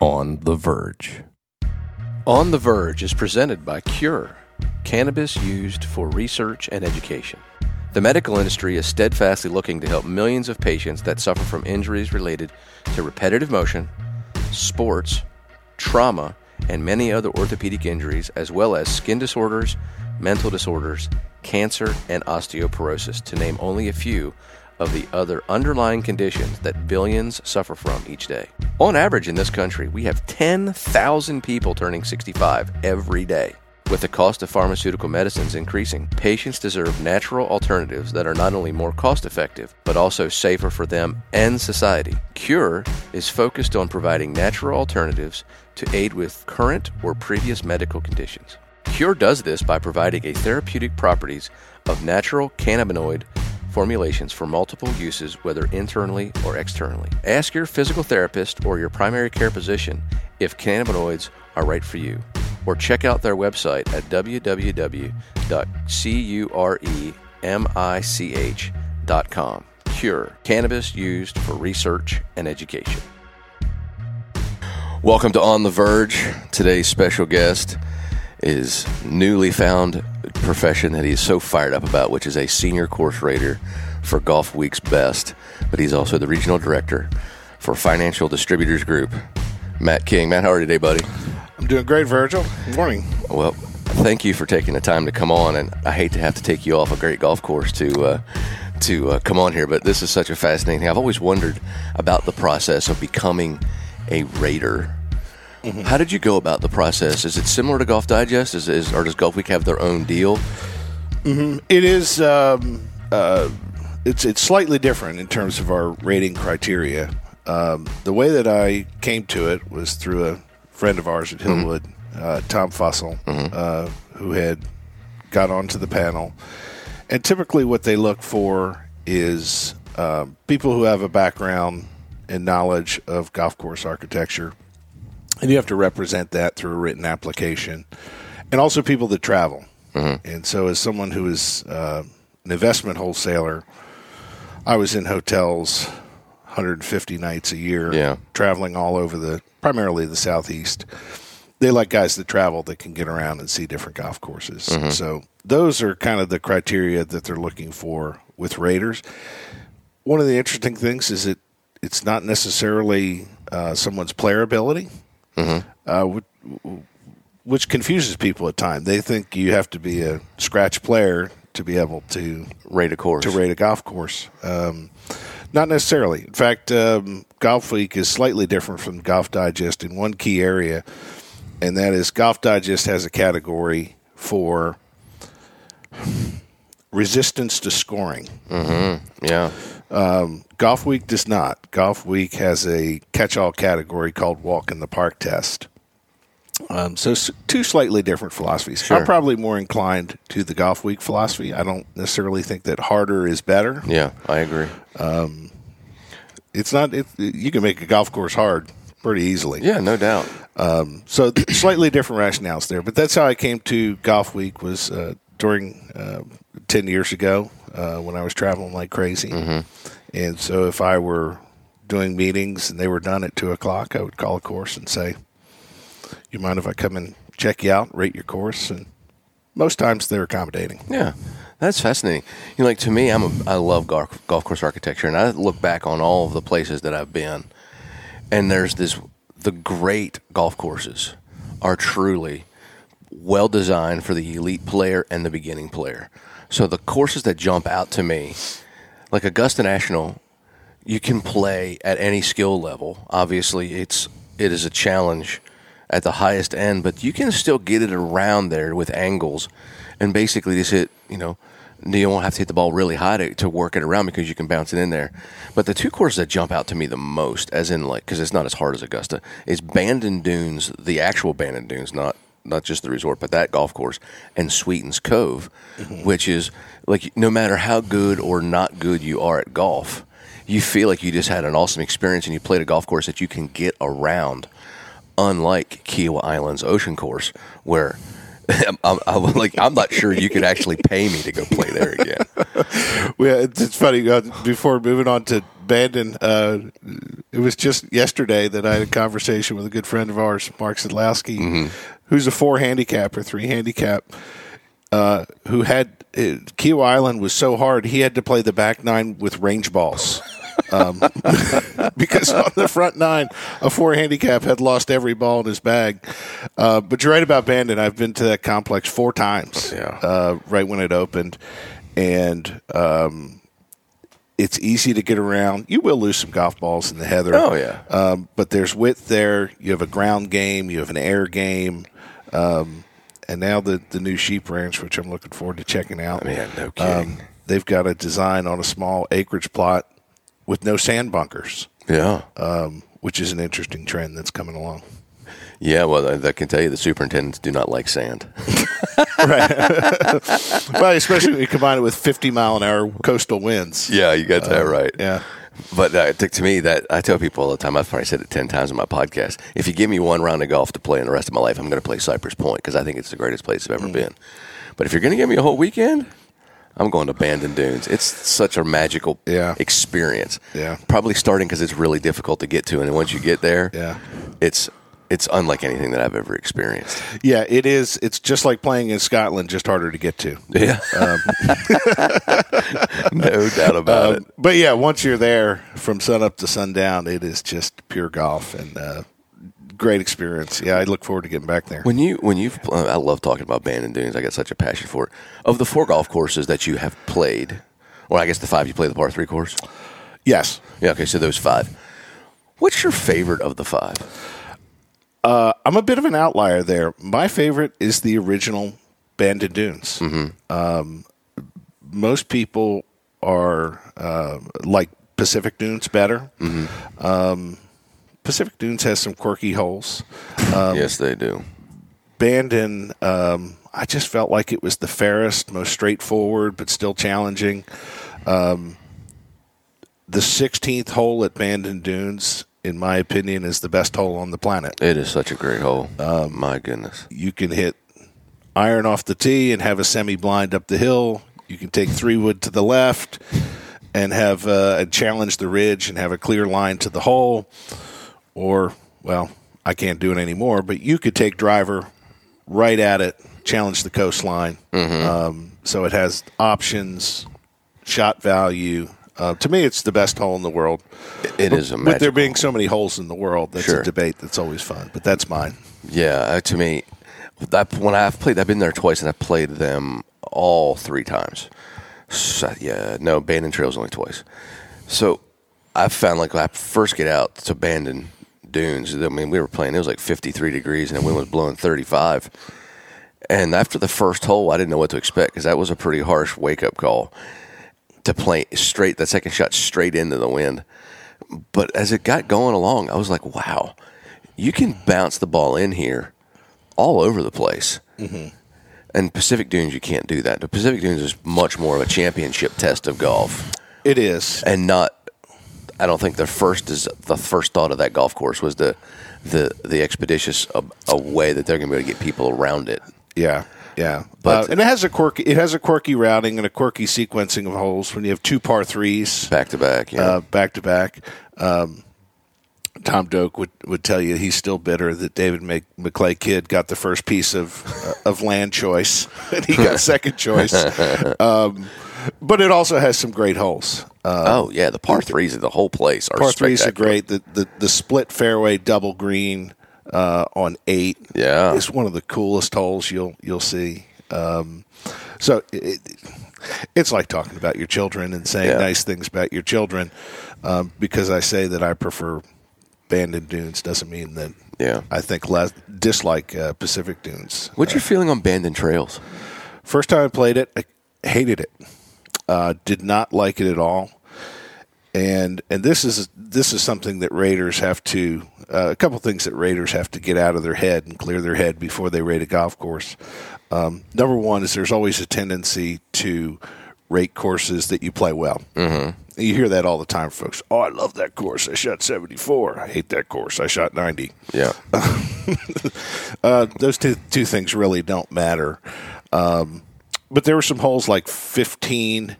On the Verge. On the Verge is presented by Cure, cannabis used for research and education. The medical industry is steadfastly looking to help millions of patients that suffer from injuries related to repetitive motion, sports, trauma, and many other orthopedic injuries, as well as skin disorders, mental disorders, cancer, and osteoporosis, to name only a few of the other underlying conditions that billions suffer from each day. On average in this country, we have 10,000 people turning 65 every day. With the cost of pharmaceutical medicines increasing, patients deserve natural alternatives that are not only more cost effective, but also safer for them and society. Cure is focused on providing natural alternatives to aid with current or previous medical conditions. Cure does this by providing a therapeutic properties of natural cannabinoid formulations for multiple uses, whether internally or externally. Ask your physical therapist or your primary care physician if cannabinoids are right for you, or check out their website at www.curemich.com. Cure, cannabis used for research and education. Welcome to On the Verge. Today's special guest is newly found profession that he's so fired up about, which is a senior course rater for Golfweek's Best. But he's also the regional director for Financial Distributors Group. Matt King. Matt, how are you today, buddy? I'm doing great, Virgil. Good morning. Well, thank you for taking the time to come on. And I hate to have to take you off a great golf course to uh, to uh, come on here, but this is such a fascinating thing. I've always wondered about the process of becoming a rater. Mm-hmm. How did you go about the process? Is it similar to Golf Digest? Is, is or does Golfweek have their own deal? Mm-hmm. It is. Um, uh, it's it's slightly different in terms of our rating criteria. Um, the way that I came to it was through a friend of ours at Hillwood, mm-hmm. uh, Tom Fussell, mm-hmm. uh, who had got onto the panel. And typically, what they look for is um, people who have a background and knowledge of golf course architecture, and you have to represent that through a written application, and also people that travel. Mm-hmm. And so, as someone who is uh, an investment wholesaler, I was in hotels 150 nights a year, yeah. traveling all over the primarily the southeast. They like guys that travel that can get around and see different golf courses. Mm-hmm. So those are kind of the criteria that they're looking for with raters. One of the interesting things is that it's not necessarily uh, someone's player ability, mm-hmm. uh, which confuses people at times. They think you have to be a scratch player to be able to rate a course to rate a golf course. Um, not necessarily. In fact, um, Golfweek is slightly different from Golf Digest in one key area, and that is Golf Digest has a category for resistance to scoring. Mm-hmm. Yeah. Um, Golfweek does not. Golfweek has a catch-all category called Walk in the Park Test. Um, so two slightly different philosophies. Sure. I'm probably more inclined to the Golfweek philosophy. I don't necessarily think that harder is better. Yeah, I agree. Um, it's not. It, you can make a golf course hard pretty easily. Yeah, no doubt. Um, so slightly different rationales there, but that's how I came to Golfweek. Was uh, during uh, ten years ago uh, when I was traveling like crazy, mm-hmm. and so if I were doing meetings and they were done at two o'clock, I would call a course and say you mind if I come and check you out, rate your course? And most times they're accommodating. Yeah. That's fascinating. You know, like to me, I'm a, I love golf, golf course architecture, and I look back on all of the places that I've been, and there's this the great golf courses are truly well designed for the elite player and the beginning player. So the courses that jump out to me, like Augusta National, you can play at any skill level. Obviously, it's it is a challenge at the highest end, but you can still get it around there with angles and basically just hit, you know, You won't have to hit the ball really high to, to work it around because you can bounce it in there. But the two courses that jump out to me the most, as in like, because it's not as hard as Augusta, is Bandon Dunes, the actual Bandon Dunes, not not just the resort, but that golf course, and Sweetens Cove, which is like no matter how good or not good you are at golf, you feel like you just had an awesome experience and you played a golf course that you can get around, unlike Kiawah Island's Ocean Course, where I'm, I'm, I'm like I'm not sure you could actually pay me to go play there again. Yeah, it's, it's funny. Uh, before moving on to Bandon, uh, it was just yesterday that I had a conversation with a good friend of ours, Mark Sadlowski, who's a four handicap or three handicap, uh, who had uh, Kiawah Island was so hard he had to play the back nine with range balls. um, because on the front nine, a four handicap had lost every ball in his bag. Uh, but you're right about Bandon. I've been to that complex four times. Yeah. Uh, right when it opened, and um, it's easy to get around. You will lose some golf balls in the heather. Oh, yeah. Um, but there's width there. You have a ground game. You have an air game. Um, and now the the new sheep ranch, which I'm looking forward to checking out. Man, no kidding. Um, they've got a design on a small acreage plot with no sand bunkers, Yeah, um, which is an interesting trend that's coming along. Yeah. Well, I, I can tell you the superintendents do not like sand. Right. well, especially when you combine it with 50 mile an hour coastal winds. Yeah, you got that right. Yeah. But uh, to, to me, that I tell people all the time. I've probably said it ten times in my podcast. If you give me one round of golf to play in the rest of my life, I'm going to play Cypress Point because I think it's the greatest place I've ever been. But if you're going to give me a whole weekend, I'm going to Bandon Dunes. It's such a magical Yeah. experience. Yeah. Probably starting because it's really difficult to get to, and then once you get there, Yeah. it's it's unlike anything that I've ever experienced. Yeah, it is. It's just like playing in Scotland, just harder to get to. Yeah, no doubt about it. Um, but yeah, once you're there from sun up to sundown, it is just pure golf and uh, great experience. Yeah, I look forward to getting back there. When you when you've uh, I love talking about Bandon Dunes. I got such a passion for it. Of the four golf courses that you have played, or I guess the five you play the par three course. Yes, Yeah, okay, so those five. What's your favorite of the five? I'm a bit of an outlier there. My favorite is the original Bandon Dunes. Um, most people are uh, like Pacific Dunes better. Um, Pacific Dunes has some quirky holes. yes, they do. Bandon, um, I just felt like it was the fairest, most straightforward, but still challenging. Um, the 16th hole at Bandon Dunes, in my opinion, is the best hole on the planet. It is such a great hole. My goodness. You can hit iron off the tee and have a semi blind up the hill. You can take three wood to the left and have uh, challenge the ridge and have a clear line to the hole. Or, well, I can't do it anymore, but you could take driver right at it, challenge the coastline. Um, so it has options, shot value. Uh, to me, it's the best hole in the world. It is a With there being so many holes in the world, that's Sure. a debate that's always fun. But that's mine. Yeah, uh, to me, that when I've played, I've been there twice, and I've played them all three times. So, yeah, no, Bandon Trails only twice. So I found like when I first get out to Bandon Dunes. I mean, we were playing; it was like fifty-three degrees, and the wind was blowing thirty-five. And after the first hole, I didn't know what to expect because that was a pretty harsh wake-up call to play straight that second shot straight into the wind. But as it got going along, I was like, wow, you can bounce the ball in here all over the place. Mm-hmm. And Pacific Dunes, you can't do that. The Pacific Dunes is much more of a championship test of golf, It is. and not. I don't think the first is the first thought of that golf course was the the the expeditious a, a way that they're going to be able to get people around it. Yeah, yeah. But- uh, and it has a quirky it has a quirky routing and a quirky sequencing of holes when you have two par threes Back to back, yeah. uh, back to back. Um, Tom Doak would, would tell you he's still bitter that David Mc, McLay Kidd got the first piece of uh, of land choice and he got second choice. Um, but it also has some great holes. Uh, oh yeah, the par threes of the whole place are par threes are great. The, the the split fairway double green uh, on eight Yeah. it's one of the coolest holes you'll you'll see. Um, so it, it's like talking about your children and saying Yeah. nice things about your children. Um, because I say that I prefer Bandon Dunes doesn't mean that Yeah. I think less dislike uh, Pacific Dunes. What's your feeling on Bandon Trails? First time I played it, I, hated it. Uh, did not like it at all. And and this is this is something that raters have to uh, a couple things that raters have to get out of their head and clear their head before they rate a golf course. Um, number one is there's always a tendency to rate courses that you play well. Mm-hmm. You hear that all the time, folks. Oh, I love that course. I shot 74. I hate that course. I shot 90. Yeah. Uh, those two two things really don't matter. Um, but there were some holes like 15,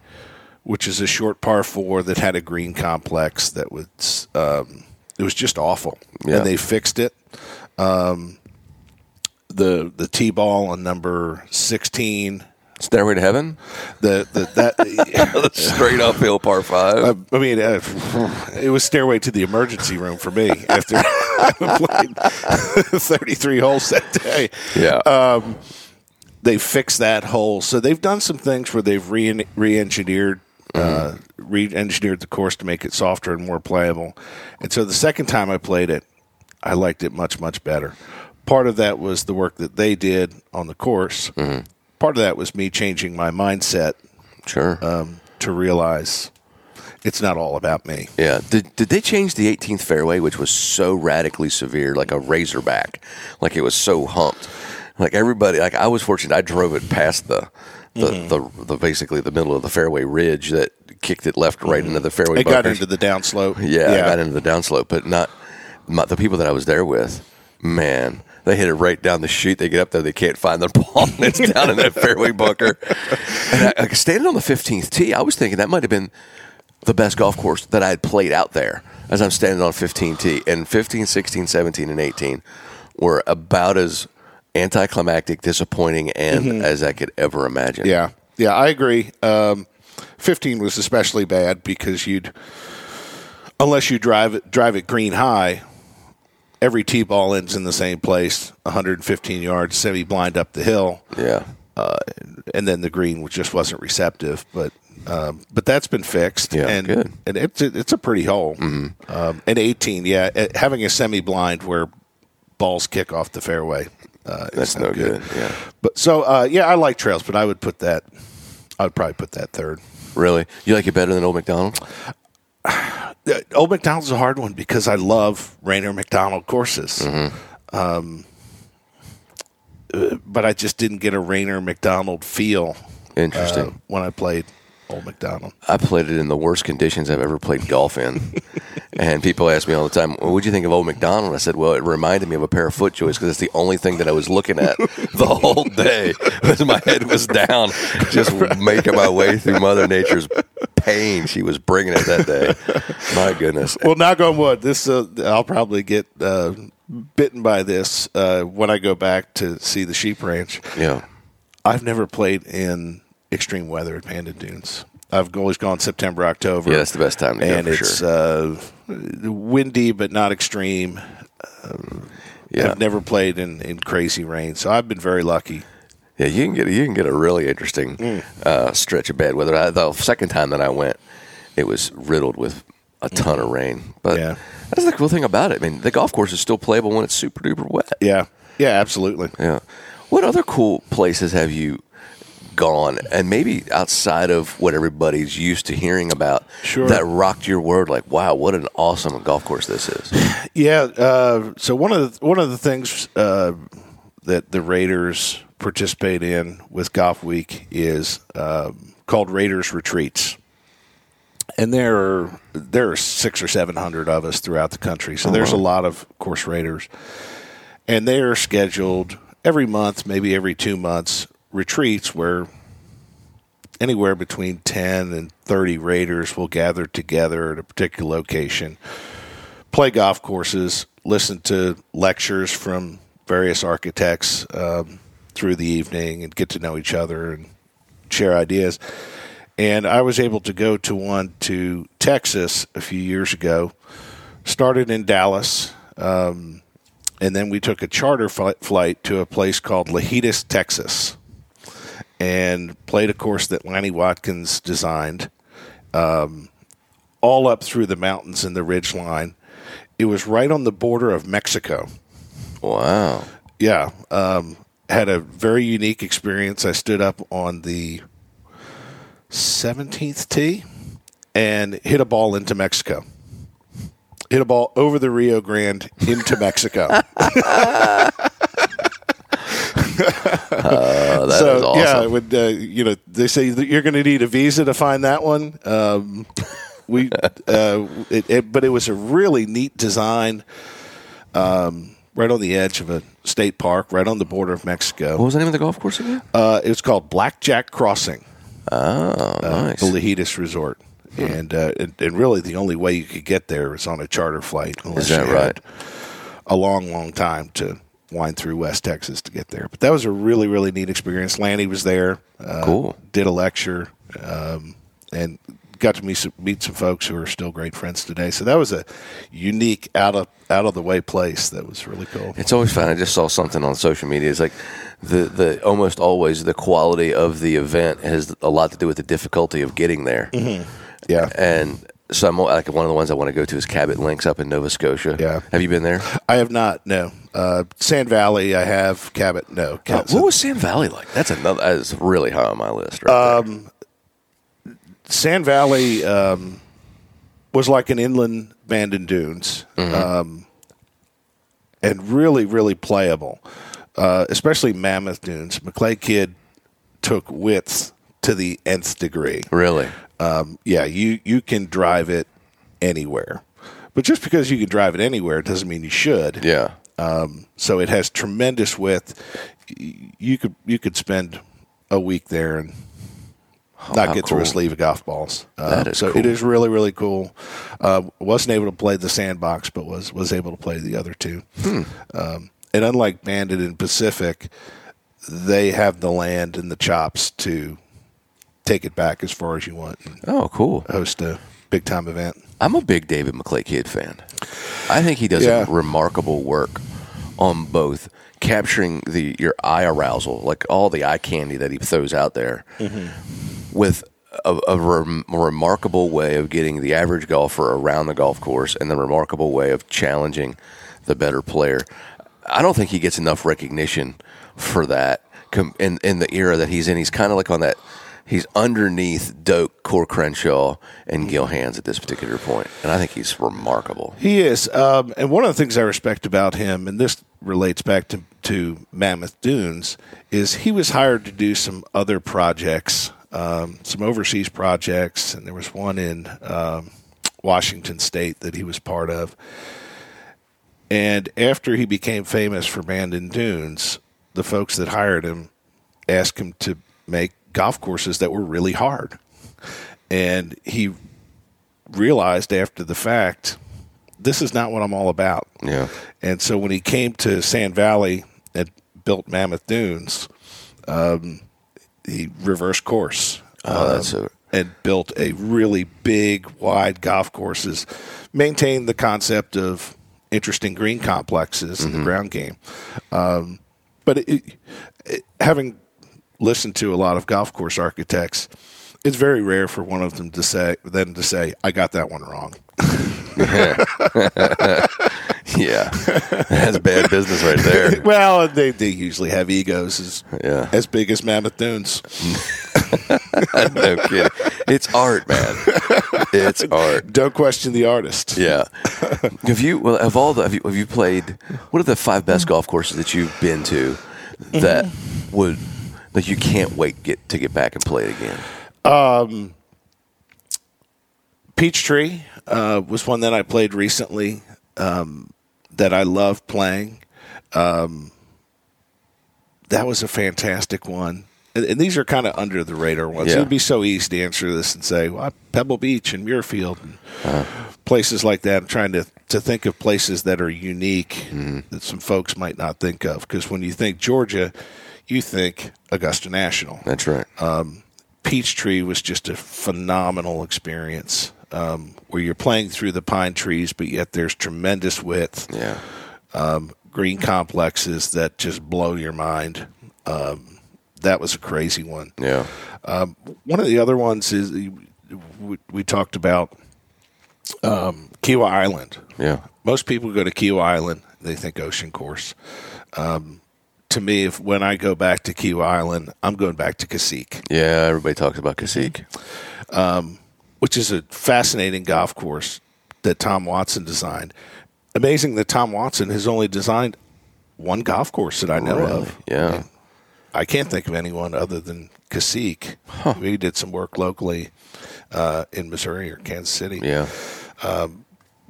which is a short par four that had a green complex that was um, it was just awful, Yeah. and they fixed it. Um, the the tee ball on number 16. Stairway to Heaven? The, the that Straight uphill par five. I, I mean, uh, it was stairway to the emergency room for me after I played 33 holes that day. yeah. uh, They fixed that hole, so they've done some things where they've re re-engineered uh, re-engineered the course to make it softer and more playable. And so the second time I played it, I liked it much much better. Part of that was the work that they did on the course. Part of that was me changing my mindset sure. um, to realize it's not all about me. Yeah. Did did they change the 18th fairway, which was so radically severe, like a razorback, like it was so humped, like everybody. Like I was fortunate, I drove it past the. The, Mm-hmm. the, the basically the middle of the fairway ridge that kicked it left right into the fairway. It got into the downslope. yeah, I got into the downslope, but not my, the people that I was there with. Man, they hit it right down the chute. They get up there, they can't find the ball. and It's down in that fairway bunker. And I, I standing on the 15th tee, I was thinking that might have been the best golf course that I had played out there as I'm standing on 15 tee. And 15, 16, 17, and 18 were about as anticlimactic, disappointing, and as I could ever imagine. Yeah, yeah, I agree. Um, Fifteen was especially bad because you'd, unless you drive it drive it green high, every tee ball ends in the same place, 115 yards, semi blind up the hill, Yeah. and then the green just wasn't receptive. But um, but that's been fixed. Yeah, and good. and it's it's a pretty hole. Um, and 18, yeah, eh, having a semi blind where balls kick off the fairway. Uh, That's no good. Yeah. But so uh, yeah, I like trails, but I would put that. I would probably put that third. Really? You like it better than Old Macdonald? Uh, Old Macdonald's a hard one because I love Raynor Macdonald courses. Um, uh, but I just didn't get a Raynor Macdonald feel Interesting. uh, when I played Old Macdonald. I played it in the worst conditions I've ever played golf in. and people ask me all the time, well, what'd you think of Old Macdonald? I said, well, it reminded me of a pair of FootJoys because it's the only thing that I was looking at the whole day. Was my head was down, just making my way through Mother Nature's pain. She was bringing it that day. My goodness. Well, knock on wood. This uh, I'll probably get uh, bitten by this uh, when I go back to see the sheep ranch. Yeah. I've never played in extreme weather at Bandon Dunes. I've always gone September, October. Yeah, that's the best time to go and for it's sure. uh, windy but not extreme. yeah. I've never played in, in crazy rain, so I've been very lucky. Yeah, you can get you can get a really interesting Mm. uh, stretch of bad weather. I, the second time that I went, it was riddled with a ton of rain. But Mm. Yeah. that's the cool thing about it. I mean, the golf course is still playable when it's super duper wet. Yeah, yeah, absolutely. Yeah. What other cool places have you gone, and maybe outside of what everybody's used to hearing about, Sure. that rocked your world? Like, wow, what an awesome golf course this is. Yeah. Uh, so one of the, one of the things uh, that the raters participate in with Golfweek is um, called Raters Retreats, and there are there are six or seven hundred of us throughout the country. So there's a lot of course raters, and they are scheduled every month, maybe every two months, retreats where anywhere between 10 and 30 raters will gather together at a particular location play golf courses, listen to lectures from various architects um, through the evening, and get to know each other and share ideas. And I was able to go to one to Texas a few years ago. Started in Dallas, um, and then we took a charter fli- flight to a place called Lajitas, Texas, and played a course that Lanny Wadkins designed all up through the mountains and the ridge line. It was right on the border of Mexico. Wow. Yeah, um, had a very unique experience. I stood up on the 17th tee and hit a ball into Mexico. Hit a ball over the Rio Grande into Mexico. Uh, that is so awesome. yeah, would uh, you know they say that you're going to need a visa to find that one. Um, we, uh, it, it, but it was a really neat design, um, right on the edge of a state park, right on the border of Mexico. What was the name of the golf course again? Uh, it was called Blackjack Crossing, Oh, nice. the Lajitas Resort. And, uh, and and really the only way you could get there was on a charter flight. Unless that you right? A long, long time to wind through West Texas to get there. But that was a really, really neat experience. Lanny was there. Uh, Cool. Did a lecture um, and got to meet some, meet some folks who are still great friends today. So that was a unique, out of out of the way place. That was really cool. It's always fun. I just saw something on social media. It's like the the almost always the quality of the event has a lot to do with the difficulty of getting there. Yeah. And so I'm like one of the ones I want to go to is Cabot Links up in Nova Scotia. Yeah. Have you been there? I have not. No. Uh, Sand Valley. I have Cabot. No. Uh, Cabot, what was Sand Valley like? That's another. That is really high on my list. Right there. Sand Valley um, was like an inland Bandon Dunes, um, and really, really playable, uh, especially Mammoth Dunes. McLay Kidd took width to the nth degree. Really? Um, yeah, you you can drive it anywhere, but just because you can drive it anywhere doesn't mean you should. Yeah. Um, so it has tremendous width. You could you could spend a week there and not how get through a sleeve of golf balls. Uh, That is so cool. it is really really cool. Uh, wasn't able to play the sandbox, but was was able to play the other two. Hmm. Um, and unlike Bandon and Pacific, they have the land and the chops to take it back as far as you want Oh, cool. host a big time event. I'm a big David McLay Kidd fan. I think he does Yeah. remarkable work on both capturing the your eye arousal, like all the eye candy that he throws out there, mm-hmm. with a, a rem- remarkable way of getting the average golfer around the golf course, and the remarkable way of challenging the better player. I don't think he gets enough recognition for that com- in in the era that he's in. He's kind of like on that. He's underneath Doak, Coore Crenshaw, and Gil Hanse at this particular point, and I think he's remarkable. He is, um, and one of the things I respect about him, and this relates back to, to Mammoth Dunes, is he was hired to do some other projects, um, some overseas projects, and there was one in um, Washington State that he was part of. And after he became famous for Bandon Dunes, the folks that hired him asked him to make golf courses that were really hard. And he realized after the fact, this is not what I'm all about. Yeah. And so when he came to Sand Valley and built Mammoth Dunes, um, he reversed course. Oh, that's um, and built a really big, wide golf courses, maintained the concept of interesting green complexes in the ground game. Um, but it, it, having listened to a lot of golf course architects, it's very rare for one of them to say them to say, "I got that one wrong." Yeah, that's bad business right there. Well, they, they usually have egos as Yeah. as big as Mammoth Dunes. no kidding. It's art, man. It's art. Don't question the artist. Yeah. Have you? Well, of all the, have you, have you played? What are the five best mm. golf courses that you've been to that mm. would that you can't wait get to get back and play it again? Peachtree uh, was one that I played recently um, that I love playing. Um, that was a fantastic one. And, and these are kind of under the radar ones. Yeah. It would be so easy to answer this and say, well, Pebble Beach and Muirfield and places like that. I'm trying to, to think of places that are unique that some folks might not think of. Because when you think Georgia, you think Augusta National. That's right. Peachtree was just a phenomenal experience um, where you're playing through the pine trees, but yet there's tremendous width, yeah. um, green complexes that just blow your mind. Um, that was a crazy one. Yeah. Um, one of the other ones is we, we talked about um, Kiawah Island. Yeah. Most people go to Kiawah Island, they think ocean course. Um, to me, if when I go back to Kiawah Island, I'm going back to Cassique, Yeah, everybody talks about Cassique. which is a fascinating golf course that Tom Watson designed. Amazing that Tom Watson has only designed one golf course that I know Really? of. Yeah. I can't think of anyone other than Cassique. We did some work locally uh, in Missouri or Kansas City. Yeah.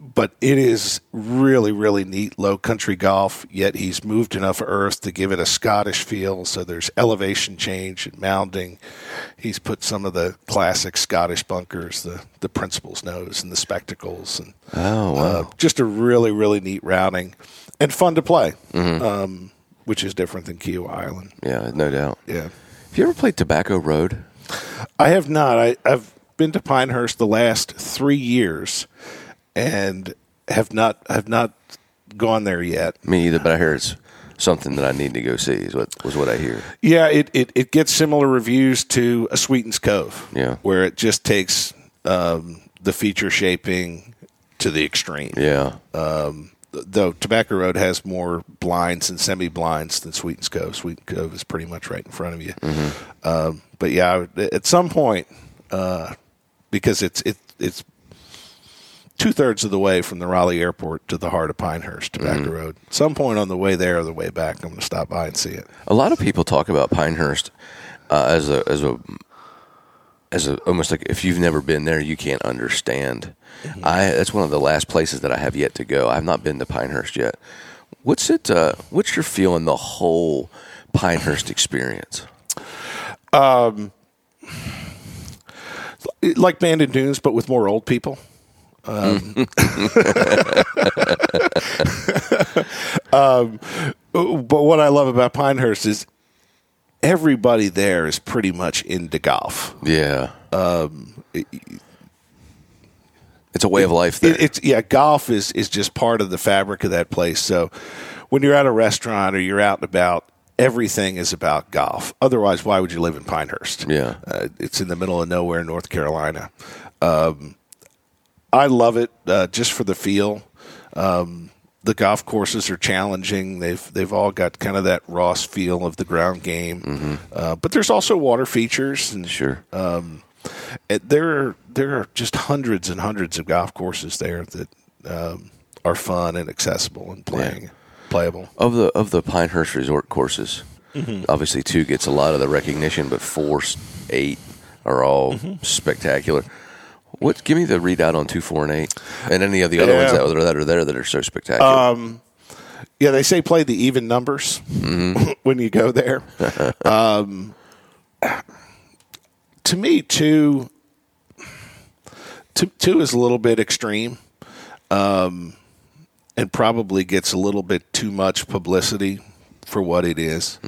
But it is really, really neat low country golf, yet he's moved enough earth to give it a Scottish feel. So there's elevation change and mounding. He's put some of the classic Scottish bunkers, the, the principal's nose and the spectacles. And Oh, wow. uh, just a really, really neat routing and fun to play, um, which is different than Kiawah Island. yeah, no doubt. Yeah. Have you ever played Tobacco Road? I have not. I, I've been to Pinehurst the last three years, and have not have not gone there yet. Me either, but I hear it's something that I need to go see. Is what was what I hear. Yeah, it, it, it gets similar reviews to a Sweetens Cove. Yeah. where it just takes um, the feature shaping to the extreme. Yeah. Though Tobacco Road has more blinds and semi blinds than Sweetens Cove. Sweetens Cove is pretty much right in front of you. Um, but yeah, at some point, uh, because it's it, it's two thirds of the way from the Raleigh Airport to the heart of Pinehurst, Tobacco Road. Some point on the way there or the way back, I'm going to stop by and see it. A lot of people talk about Pinehurst uh, as a as a as a almost like if you've never been there, you can't understand. I that's one of the last places that I have yet to go. I have not been to Pinehurst yet. What's it? Uh, what's your feeling the whole Pinehurst experience? Um, like Bandon Dunes, but with more old people. Um, um, but what I love about Pinehurst is everybody there is pretty much into golf. Yeah. Um, it's a way of life there. It, it's yeah, golf is is just part of the fabric of that place. So when you're at a restaurant or you're out and about, everything is about golf. Otherwise, why would you live in Pinehurst? Yeah. uh, it's in the middle of nowhere, North Carolina. Um, I love it uh, just for the feel. Um, the golf courses are challenging. They've they've all got kind of that Ross feel of the ground game, uh, but there's also water features and sure. and there are there are just hundreds and hundreds of golf courses there that um, are fun and accessible and playing playable. of the of the Pinehurst Resort courses, Mm-hmm. obviously two gets a lot of the recognition, but four, eight are all Mm-hmm. spectacular. What? Give me the readout on two, four, and eight, and any of the other ones that are, that are there that are so spectacular. Yeah, they say play the even numbers when you go there. um, to me, two, two, two is a little bit extreme, um, and probably gets a little bit too much publicity for what it is.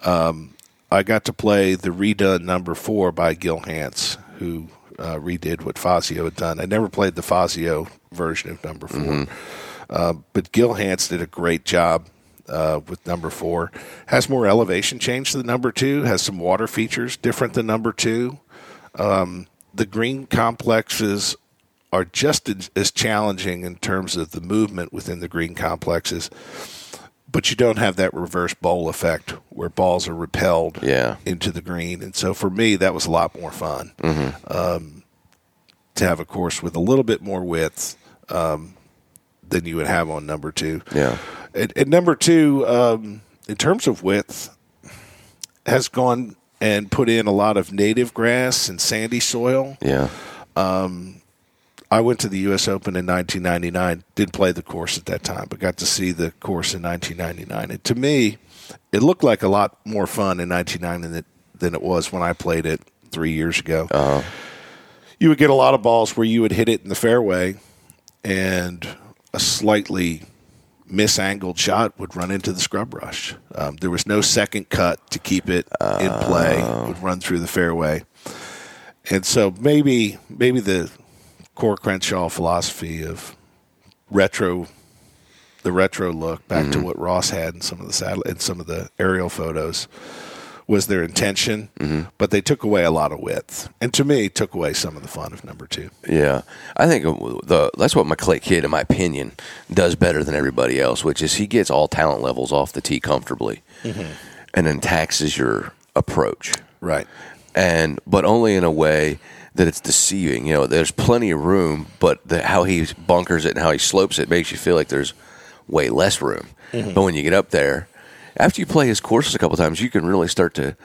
Um, I got to play the redone number four by Gil Hanse, who uh, redid what Fazio had done. I never played the Fazio version of number 4 uh, but Gil Hanse did a great job uh, with number four. Has more elevation change than number two. Has some water features different than number two. Um, the green complexes are just as, as challenging in terms of the movement within the green complexes, but you don't have that reverse bowl effect where balls are repelled Yeah. into the green. And so for me, that was a lot more fun um, to have a course with a little bit more width um, than you would have on number two. yeah, And, and number two, um, in terms of width, has gone and put in a lot of native grass and sandy soil. yeah, I went to the U.S. Open in 1999. Didn't play the course at that time, but got to see the course in 1999. And to me, it looked like a lot more fun in 1999 than it, was when I played it three years ago. You would get a lot of balls where you would hit it in the fairway, and a slightly misangled shot would run into the scrub brush. Um, there was no second cut to keep it in play. It would run through the fairway, and so maybe maybe the Coore Crenshaw philosophy of retro, the retro look back to mm-hmm. what Ross had in some of the satellite in some of the aerial photos was their intention, mm-hmm. but they took away a lot of width, and to me, took away some of the fun of number two. Yeah, I think uh, the that's what my McLay Kidd, in my opinion, does better than everybody else, which is he gets all talent levels off the tee comfortably, mm-hmm. and then taxes your approach, Right. and but only in a way that it's deceiving. You know, there's plenty of room, but the, how he bunkers it and how he slopes it makes you feel like there's way less room. Mm-hmm. But when you get up there, after you play his courses a couple times, you can really start to,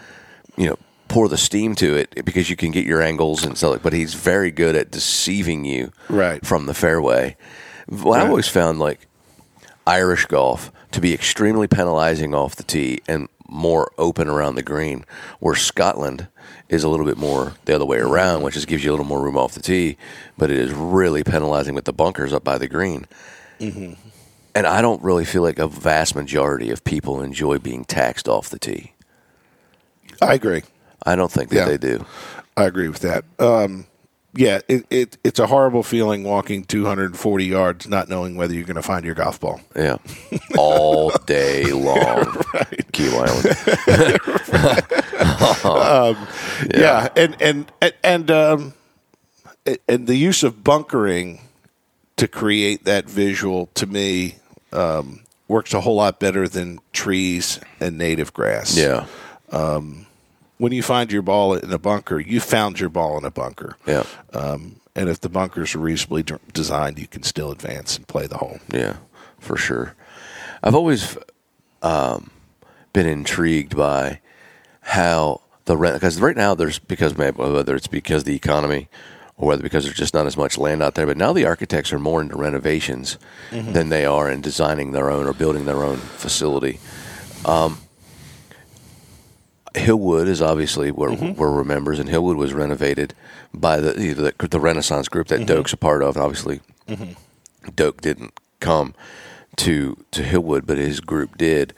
you know, pour the steam to it because you can get your angles and stuff. Like, but he's very good at deceiving you Right. from the fairway. I Right. always found like Irish golf to be extremely penalizing off the tee and more open around the green, where Scotland is a little bit more the other way around, which just gives you a little more room off the tee, but it is really penalizing with the bunkers up by the green. And I don't really feel like a vast majority of people enjoy being taxed off the tee. I agree. I don't think that Yeah. they do. I agree with that. Um, yeah, it, it it's a horrible feeling walking 240 yards, not knowing whether you're going to find your golf ball. Yeah, all day long. Kiawah Island. Yeah, and and and and, um, and the use of bunkering to create that visual to me um, works a whole lot better than trees and native grass. Yeah, when you find your ball in a bunker, you found your ball in a bunker. yeah, Um, and if the bunkers are reasonably d- designed, you can still advance and play the hole. yeah, for sure. I've always um, been intrigued by how the rent because right now there's because maybe whether it's because the economy or whether because there's just not as much land out there. But now the architects are more into renovations than they are in designing their own or building their own facility. Um, Hillwood is obviously where mm-hmm. we're remembers, and Hillwood was renovated by the the, the Renaissance group that mm-hmm. Doak's a part of. And obviously, mm-hmm. Doak didn't come to to Hillwood, but his group did.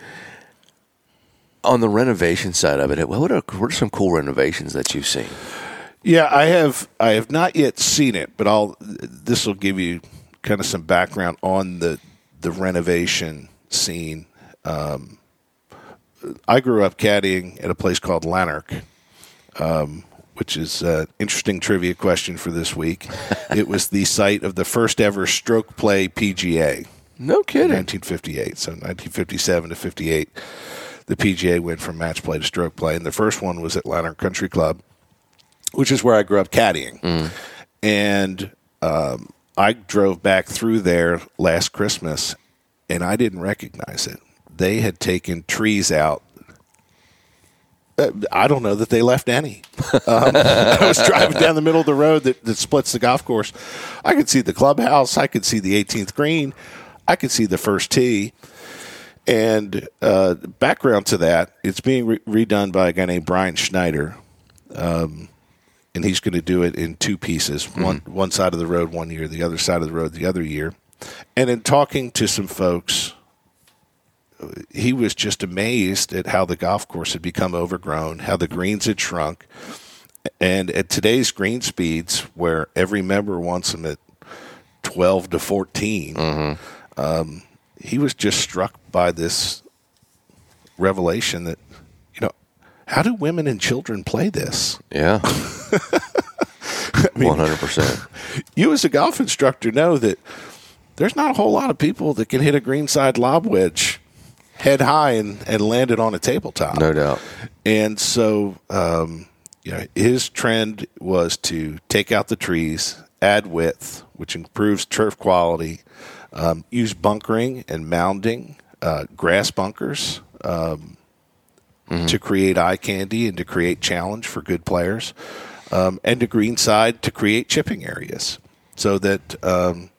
On the renovation side of it, what are, what are some cool renovations that you've seen? Yeah, I have. I have not yet seen it, but I'll. This will give you kind of some background on the the renovation scene. Um, I grew up caddying at a place called Llanerch, um, which is an interesting trivia question for this week. it was the site of the first ever stroke play PGA. No kidding. 1958. So 1957 to 58, the PGA went from match play to stroke play, and the first one was at Llanerch Country Club, which is where I grew up caddying. And um, I drove back through there last Christmas, and I didn't recognize it. They had taken trees out. Uh, I don't know that they left any. Um, I was driving down the middle of the road that, that splits the golf course. I could see the clubhouse. I could see the 18th green. I could see the first tee. And uh, background to that, it's being re- redone by a guy named Brian Schneider, um, and he's going to do it in two pieces: one one side of the road one year, the other side of the road the other year. And in talking to some folks, he was just amazed at how the golf course had become overgrown, how the greens had shrunk, and at today's green speeds, where every member wants them at twelve to 14 um, he was just struck by this revelation that you know how do women and children play this Yeah. One hundred percent. you as a golf instructor know that there's not a whole lot of people that can hit a greenside lob wedge head high and, and land it on a tabletop No doubt. and so um, you know his trend was to take out the trees add width which improves turf quality um, use bunkering and mounding uh, grass bunkers um, to create eye candy and to create challenge for good players um, and to greenside to create chipping areas so that um,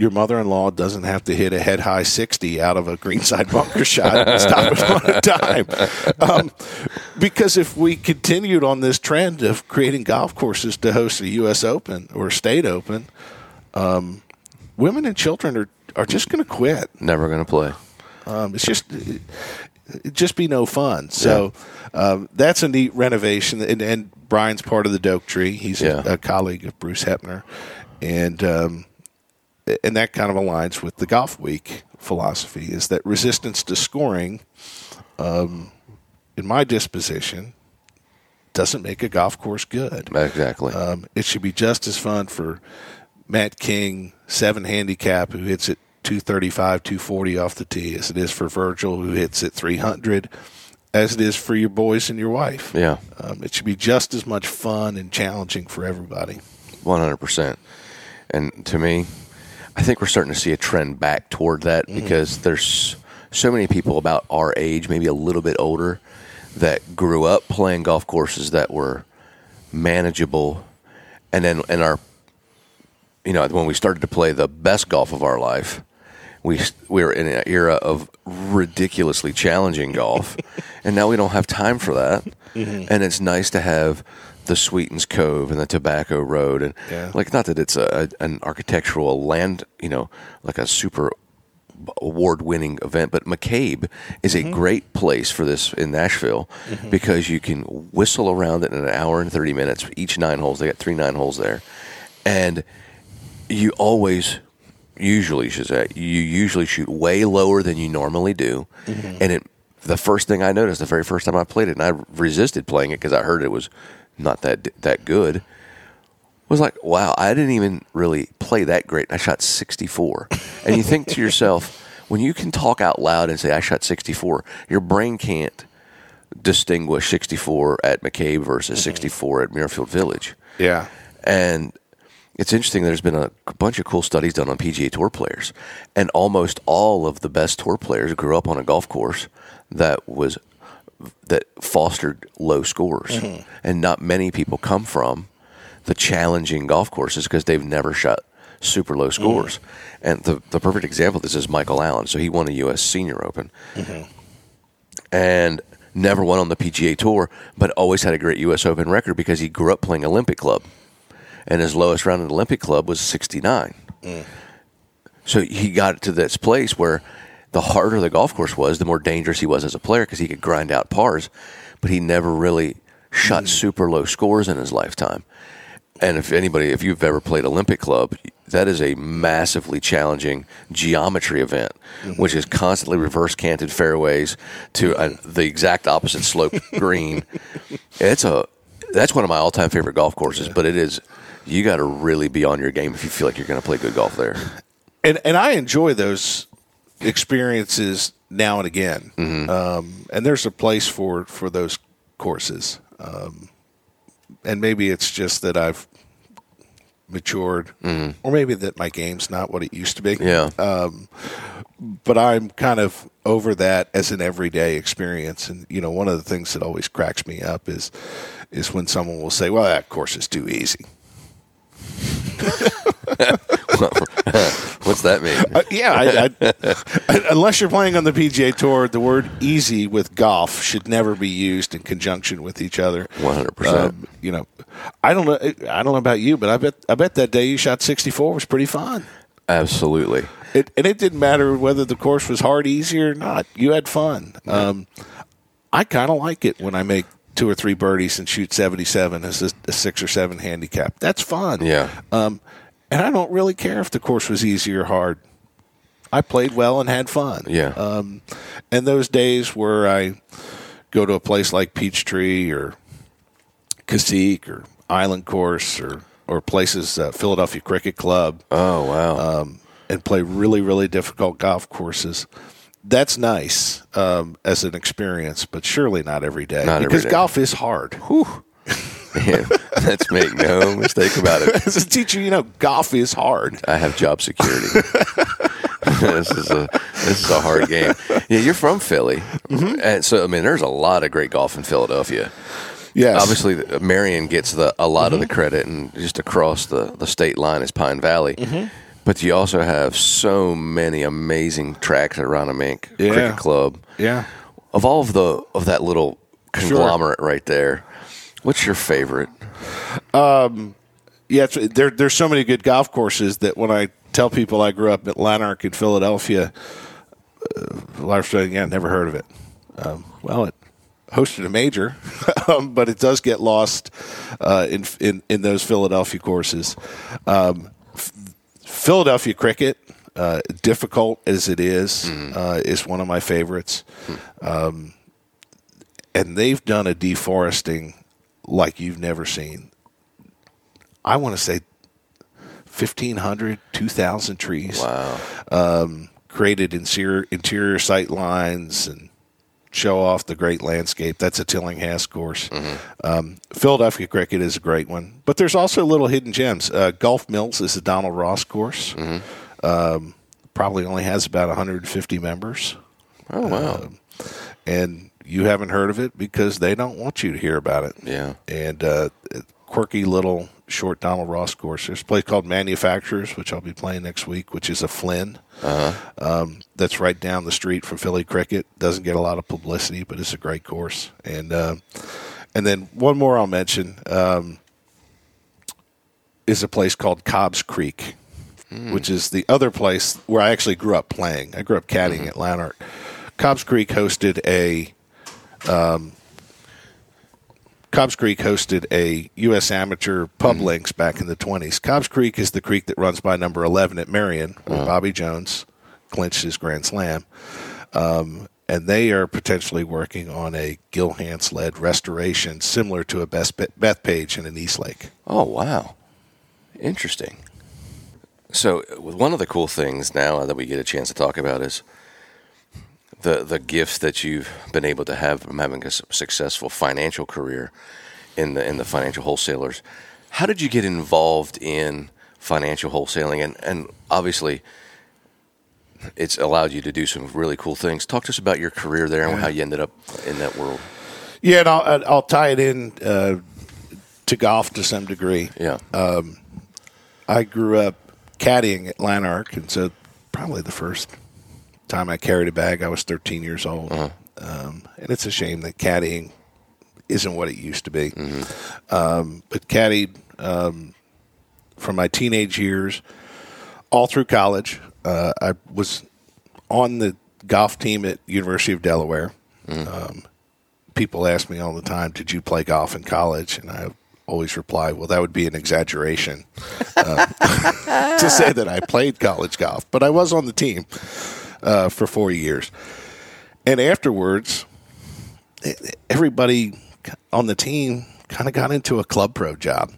your mother-in-law doesn't have to hit a head high 60 out of a greenside bunker shot and stop it on a dime. Um, because if we continued on this trend of creating golf courses to host a U.S. Open or state open, um, women and children are, are just going to quit. Never going to play. Um, it's just it'd just be no fun. So um, that's a neat renovation, and, and Brian's part of the Doak Tree. He's Yeah. a, a colleague of Bruce Hepner, and um, and that kind of aligns with the Golfweek philosophy: is that resistance to scoring um, in my disposition, doesn't make a golf course good. Exactly. Um, it should be just as fun for Matt King, seven handicap, who hits it 235, 240 off the tee, as it is for Virgil, who hits it 300, as it is for your boys and your wife. yeah. Um, it should be just as much fun and challenging for everybody. One hundred percent. And to me, I think we're starting to see a trend back toward that mm-hmm. because there's so many people about our age, maybe a little bit older, that grew up playing golf courses that were manageable, and then and our, you know, when we started to play the best golf of our life, we we were in an era of ridiculously challenging golf, and now we don't have time for that. Mm-hmm. And it's nice to have the Sweetens Cove and the Tobacco Road, and Yeah. like not that it's a, a an architectural land, you know, like a super award-winning event, but McCabe is a mm-hmm. great place for this in Nashville mm-hmm. because you can whistle around it in an hour and thirty minutes. Each nine holes, they got three nine holes there, and you always usually should say you usually shoot way lower than you normally do mm-hmm. and it the first thing i noticed the very first time i played it and i resisted playing it because i heard it was not that that good. Was like wow i didn't even really play that great. I shot 64 and you think to yourself when you can talk out loud and say i shot 64 your brain can't distinguish 64 at mccabe versus mm-hmm. 64 at muirfield village. Yeah. and it's interesting. There's been a bunch of cool studies done on PGA Tour players, and almost all of the best tour players grew up on a golf course that was that fostered low scores, mm-hmm. and not many people come from the challenging golf courses because they've never shot super low mm-hmm. scores. And the the perfect example of this is Michael Allen. So he won a U.S. Senior Open, mm-hmm. and never won on the PGA Tour, but always had a great U.S. Open record because he grew up playing Olympic Club, and his lowest round in Olympic Club was 69. Mm. So he got to this place where the harder the golf course was, the more dangerous he was as a player because he could grind out pars, but he never really shot mm. super low scores in his lifetime. And if anybody, if you've ever played Olympic Club, that is a massively challenging geometry event, mm-hmm. which is constantly reverse canted fairways to a, the exact opposite slope green. It's a that's one of my all time favorite golf courses, but it is you got to really be on your game if you feel like you're going to play good golf there. and and I enjoy those experiences now and again. Um, and there's a place for for those courses. Um, and maybe it's just that I've matured, or maybe that my game's not what it used to be. Yeah. But I'm kind of over that as an everyday experience. And you know, one of the things that always cracks me up is is when someone will say, "Well, that course is too easy." What's that mean? Uh, yeah, I, I, unless you're playing on the PGA Tour, the word "easy" with golf should never be used in conjunction with each other. 100%. Um, you know, I don't know. I don't know about you, but I bet I bet that day you shot 64 was pretty fun. Absolutely. It, and it didn't matter whether the course was hard, easy, or not. You had fun. Um, I kind of like it when I make two or three birdies and shoot 77 as a, a six or seven handicap. That's fun. Yeah. Um, and I don't really care if the course was easy or hard. I played well and had fun. Yeah. Um, and those days where I go to a place like Peachtree or Cassique or Island Course or or places uh, Philadelphia Cricket Club Oh wow. um, and play really really difficult golf courses. That's nice um, as an experience, but surely not every day Not every because day. golf is hard. Let's make no mistake about it. As a teacher, you know golf is hard. I have job security. this is a this is a hard game. Yeah, you're from Philly, Mm-hmm. and so I mean, there's a lot of great golf in Philadelphia. Yes, Obviously, uh, Merion gets the a lot of the mm-hmm. credit, and just across the, the state line is Pine Valley. Mm-hmm. But you also have so many amazing tracks at Aronimink Yeah. Cricket Club. Yeah. Of all of the of that little conglomerate right there, what's your favorite? Yeah, it's, there, there's so many good golf courses that when I tell people I grew up at Llanerch in Philadelphia, uh, a lot of saying, yeah, never heard of it. Um, well, it hosted a major, um, but it does get lost uh, in, in in those Philadelphia courses. Um, F- Philadelphia cricket, uh, difficult as it is, uh, is one of my favorites. Um, and they've done a deforesting like you've never seen. I want to say 1,500, 2,000 trees. Wow. Um, created interior, interior sight lines and show off the great landscape. That's a Tillinghast course. Mm-hmm. Um, Philadelphia Cricket is a great one, but there's also little hidden gems. Uh, Gulph Mills is a Donald Ross course. Mm-hmm. Um, probably only has about 150 members. Oh wow. Um, and you haven't heard of it because they don't want you to hear about it. Yeah. And uh, quirky little short Donald Ross course. There's a place called Manufacturers, which I'll be playing next week, which is a Flynn. Uh-huh. Um, that's right down the street from Philly Cricket. Doesn't get a lot of publicity, but it's a great course. And uh, and then one more I'll mention um, is a place called Cobb's Creek, which is the other place where I actually grew up playing. I grew up caddying at Llanerch. Cobb's Creek hosted a um, Cobbs Creek hosted a U.S. amateur pub links back in the 20s. Cobbs Creek is the creek that runs by number 11 at Merion, where Bobby Jones clinched his Grand Slam. Um, and they are potentially working on a Gil Hanse led restoration similar to a Bethpage in an East Lake. Oh wow. Interesting. So one of the cool things now that we get a chance to talk about is the the gifts that you've been able to have from having a successful financial career in the in the financial wholesalers. How did you get involved in financial wholesaling? And and obviously, it's allowed you to do some really cool things. Talk to us about your career there and how you ended up in that world. Yeah, and I'll, I'll tie it in uh, to golf to some degree. Yeah. I grew up caddying at Llanerch, and so probably the first time I carried a bag, I was 13 years old. Um, and it's a shame that caddying isn't what it used to be. Um, but caddied um, from my teenage years all through college. Uh, I was on the golf team at University of Delaware. Um, people ask me all the time, "Did you play golf in college?" And I always reply, "Well, that would be an exaggeration uh, to say that I played college golf, but I was on the team uh, for four years." And afterwards, everybody on the team kind of got into a club pro job,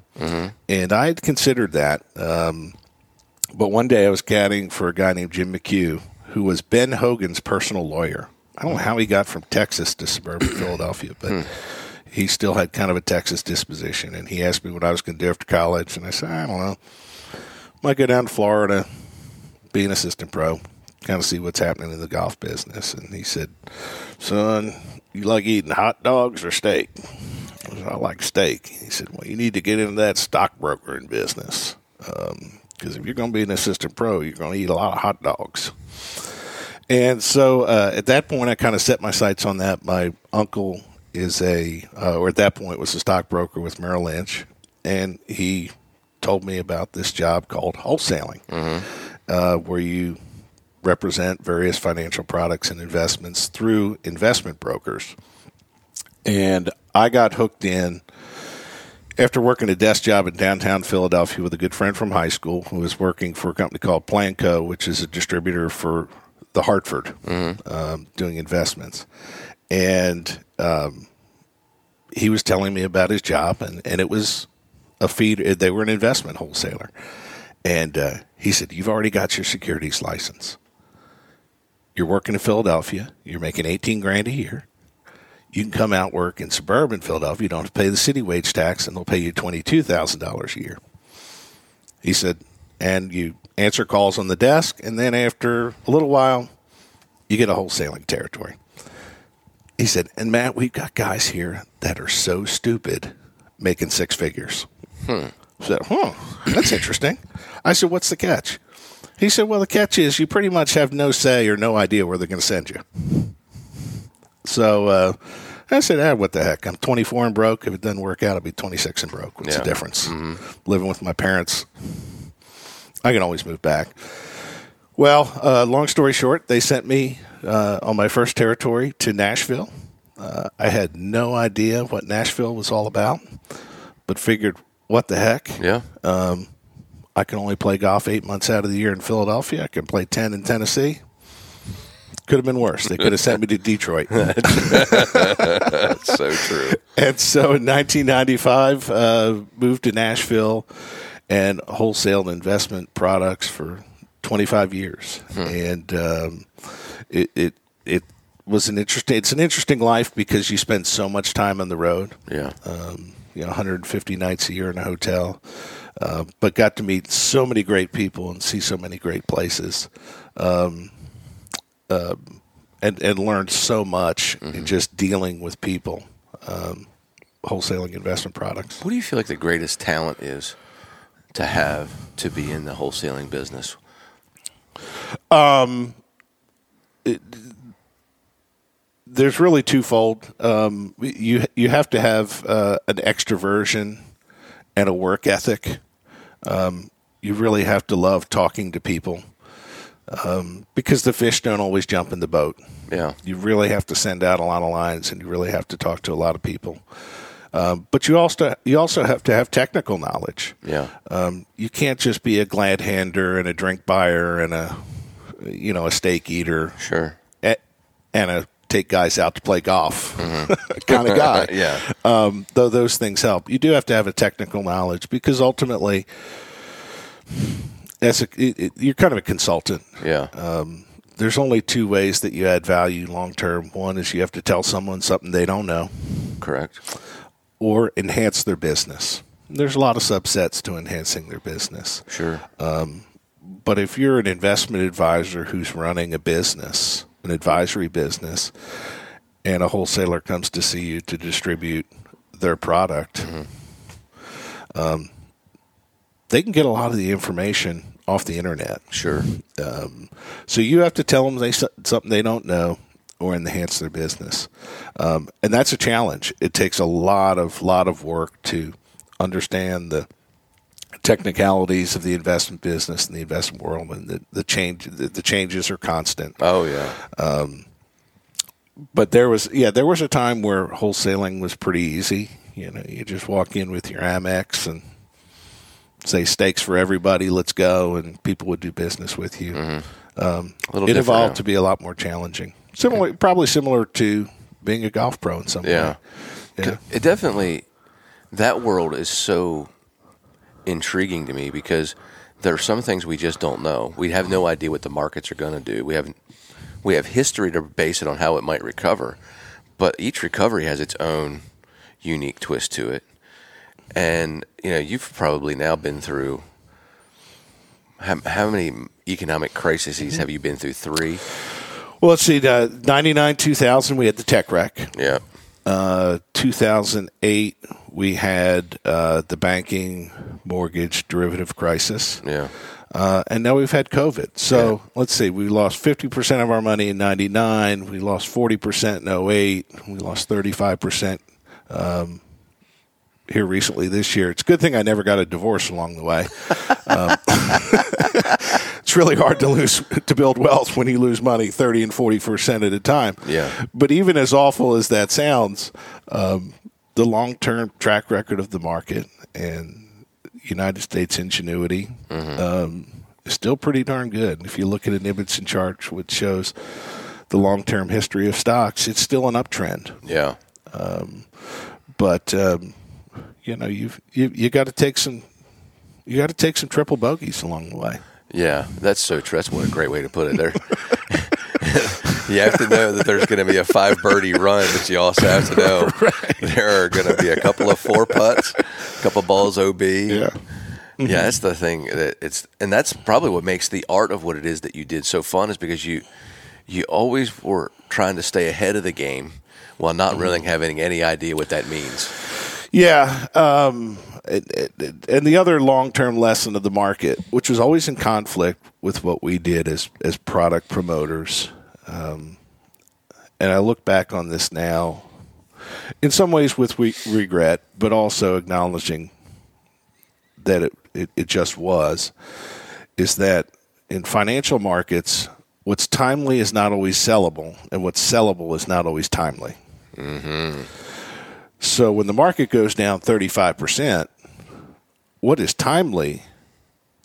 and I had considered that. Um, but one day I was caddying for a guy named Jim McHugh, who was Ben Hogan's personal lawyer. I don't know how he got from Texas to suburban Philadelphia, but he still had kind of a Texas disposition. And he asked me what I was going to do after college, and I said, I don't know. Might go down to Florida, be an assistant pro, kind of see what's happening in the golf business. And he said, Son, you like eating hot dogs or steak? I, said, I like steak. He said, Well, you need to get into that stockbrokering business. Because if you're going to be an assistant pro, you're going to eat a lot of hot dogs. And so uh, at that point, I kind of set my sights on that. My uncle is a, uh, or at that point, was a stockbroker with Merrill Lynch, and he told me about this job called wholesaling, uh, where you represent various financial products and investments through investment brokers. And I got hooked in after working a desk job in downtown Philadelphia with a good friend from high school who was working for a company called Planco, which is a distributor for the Hartford, um, doing investments. And um, he was telling me about his job, and, and it was a feed. They were an investment wholesaler. And uh, he said, You've already got your securities license. You're working in Philadelphia. You're making 18 grand a year you can come out work in suburban Philadelphia. You don't have to pay the city wage tax, and they'll pay you twenty two thousand dollars a year. He said, and you answer calls on the desk, and then after a little while, you get a wholesaling territory. He said, and Matt, we've got guys here that are so stupid, making six figures. Hmm. I said, huh, that's interesting. I said, what's the catch? He said, well, the catch is you pretty much have no say or no idea where they're going to send you. So uh, I said, ah, what the heck? I'm 24 and broke. If it doesn't work out, I'll be 26 and broke. What's Yeah. the difference? Living with my parents, I can always move back. Well, uh, long story short, they sent me uh, on my first territory to Nashville. Uh, I had no idea what Nashville was all about, but figured, what the heck? Yeah. I can only play golf eight months out of the year in Philadelphia. I can play 10 in Tennessee. Could have been worse. They could have sent me to Detroit. That's so true. and so in 1995, uh, moved to Nashville and wholesaled investment products for 25 years. And um, it, it it was an interesting. It's an interesting life because you spend so much time on the road. Yeah. Um, you know, 150 nights a year in a hotel, uh, but got to meet so many great people and see so many great places. Um, uh, and, and learned so much in just dealing with people, um, wholesaling investment products. What do you feel like the greatest talent is to have to be in the wholesaling business? Um, There's really twofold. Um, you you have to have uh, an extroversion and a work ethic. Um, you really have to love talking to people um, because the fish don't always jump in the boat. Yeah. You really have to send out a lot of lines, and you really have to talk to a lot of people. Um, but you also you also have to have technical knowledge. Yeah. Um, you can't just be a glad hander and a drink buyer and a you know a steak eater Sure. and a take guys out to play golf mm-hmm. kind of guy. Yeah. Um, though those things help, you do have to have a technical knowledge because ultimately, as a, it, it, you're kind of a consultant. Yeah. Um, there's only two ways that you add value long term. One is you have to tell someone something they don't know, Correct. or enhance their business. There's a lot of subsets to enhancing their business. Sure. Um, but if you're an investment advisor who's running a business, an advisory business, and a wholesaler comes to see you to distribute their product, um, they can get a lot of the information off the internet. sure. Um, So you have to tell them they something they don't know or enhance their business, um, and that's a challenge. It takes a lot of lot of work to understand the technicalities of the investment business and the investment world, and the, the change the, the changes are constant. Oh yeah. But there was yeah there was a time where wholesaling was pretty easy. You know, you just walk in with your Amex and say stakes for everybody, let's go, and people would do business with you. Um, A little it evolved now. to be a lot more challenging. Similar, probably similar to being a golf pro in some Yeah. way. Yeah. It definitely that world is so intriguing to me because there are some things we just don't know. We have no idea what the markets are going to do. We have we have history to base it on how it might recover, but each recovery has its own unique twist to it. And you know, you've probably now been through how, how many economic crises have you been through? Three. Well, let's see. Uh, 99, 2000, we had the tech wreck. Yeah. Uh, 2008, we had uh, the banking mortgage derivative crisis. Yeah. Uh, and now we've had COVID. So let's see, we lost 50% of our money in 99. We lost 40% in 08. We lost 35% um, here recently this year. It's a good thing I never got a divorce along the way. Um, it's really hard to lose to build wealth when you lose money 30 and 40% at a time. Yeah. But even as awful as that sounds, um, the long term track record of the market and United States ingenuity um, is still pretty darn good. If you look at an Ibbotson chart, which shows the long term history of stocks, it's still an uptrend. Yeah. But um, you know, you've, you you got to take some you got to take some triple bogeys along the way. Yeah, that's so true. That's what a great way to put it. There, you have to know that there's going to be a five birdie run, but you also have to know there are going to be a couple of four putts, a couple balls OB. Yeah, yeah, that's the thing that it's, and that's probably what makes the art of what it is that you did so fun is because you, you always were trying to stay ahead of the game while not really having any idea what that means. Yeah, um, it, it, it- and the other long-term lesson of the market, which was always in conflict with what we did as as product promoters, um, and I look back on this now, in some ways with re- regret, but also acknowledging that it, it, it just was, is that in financial markets, what's timely is not always sellable, and what's sellable is not always timely. So when the market goes down 35%, what is timely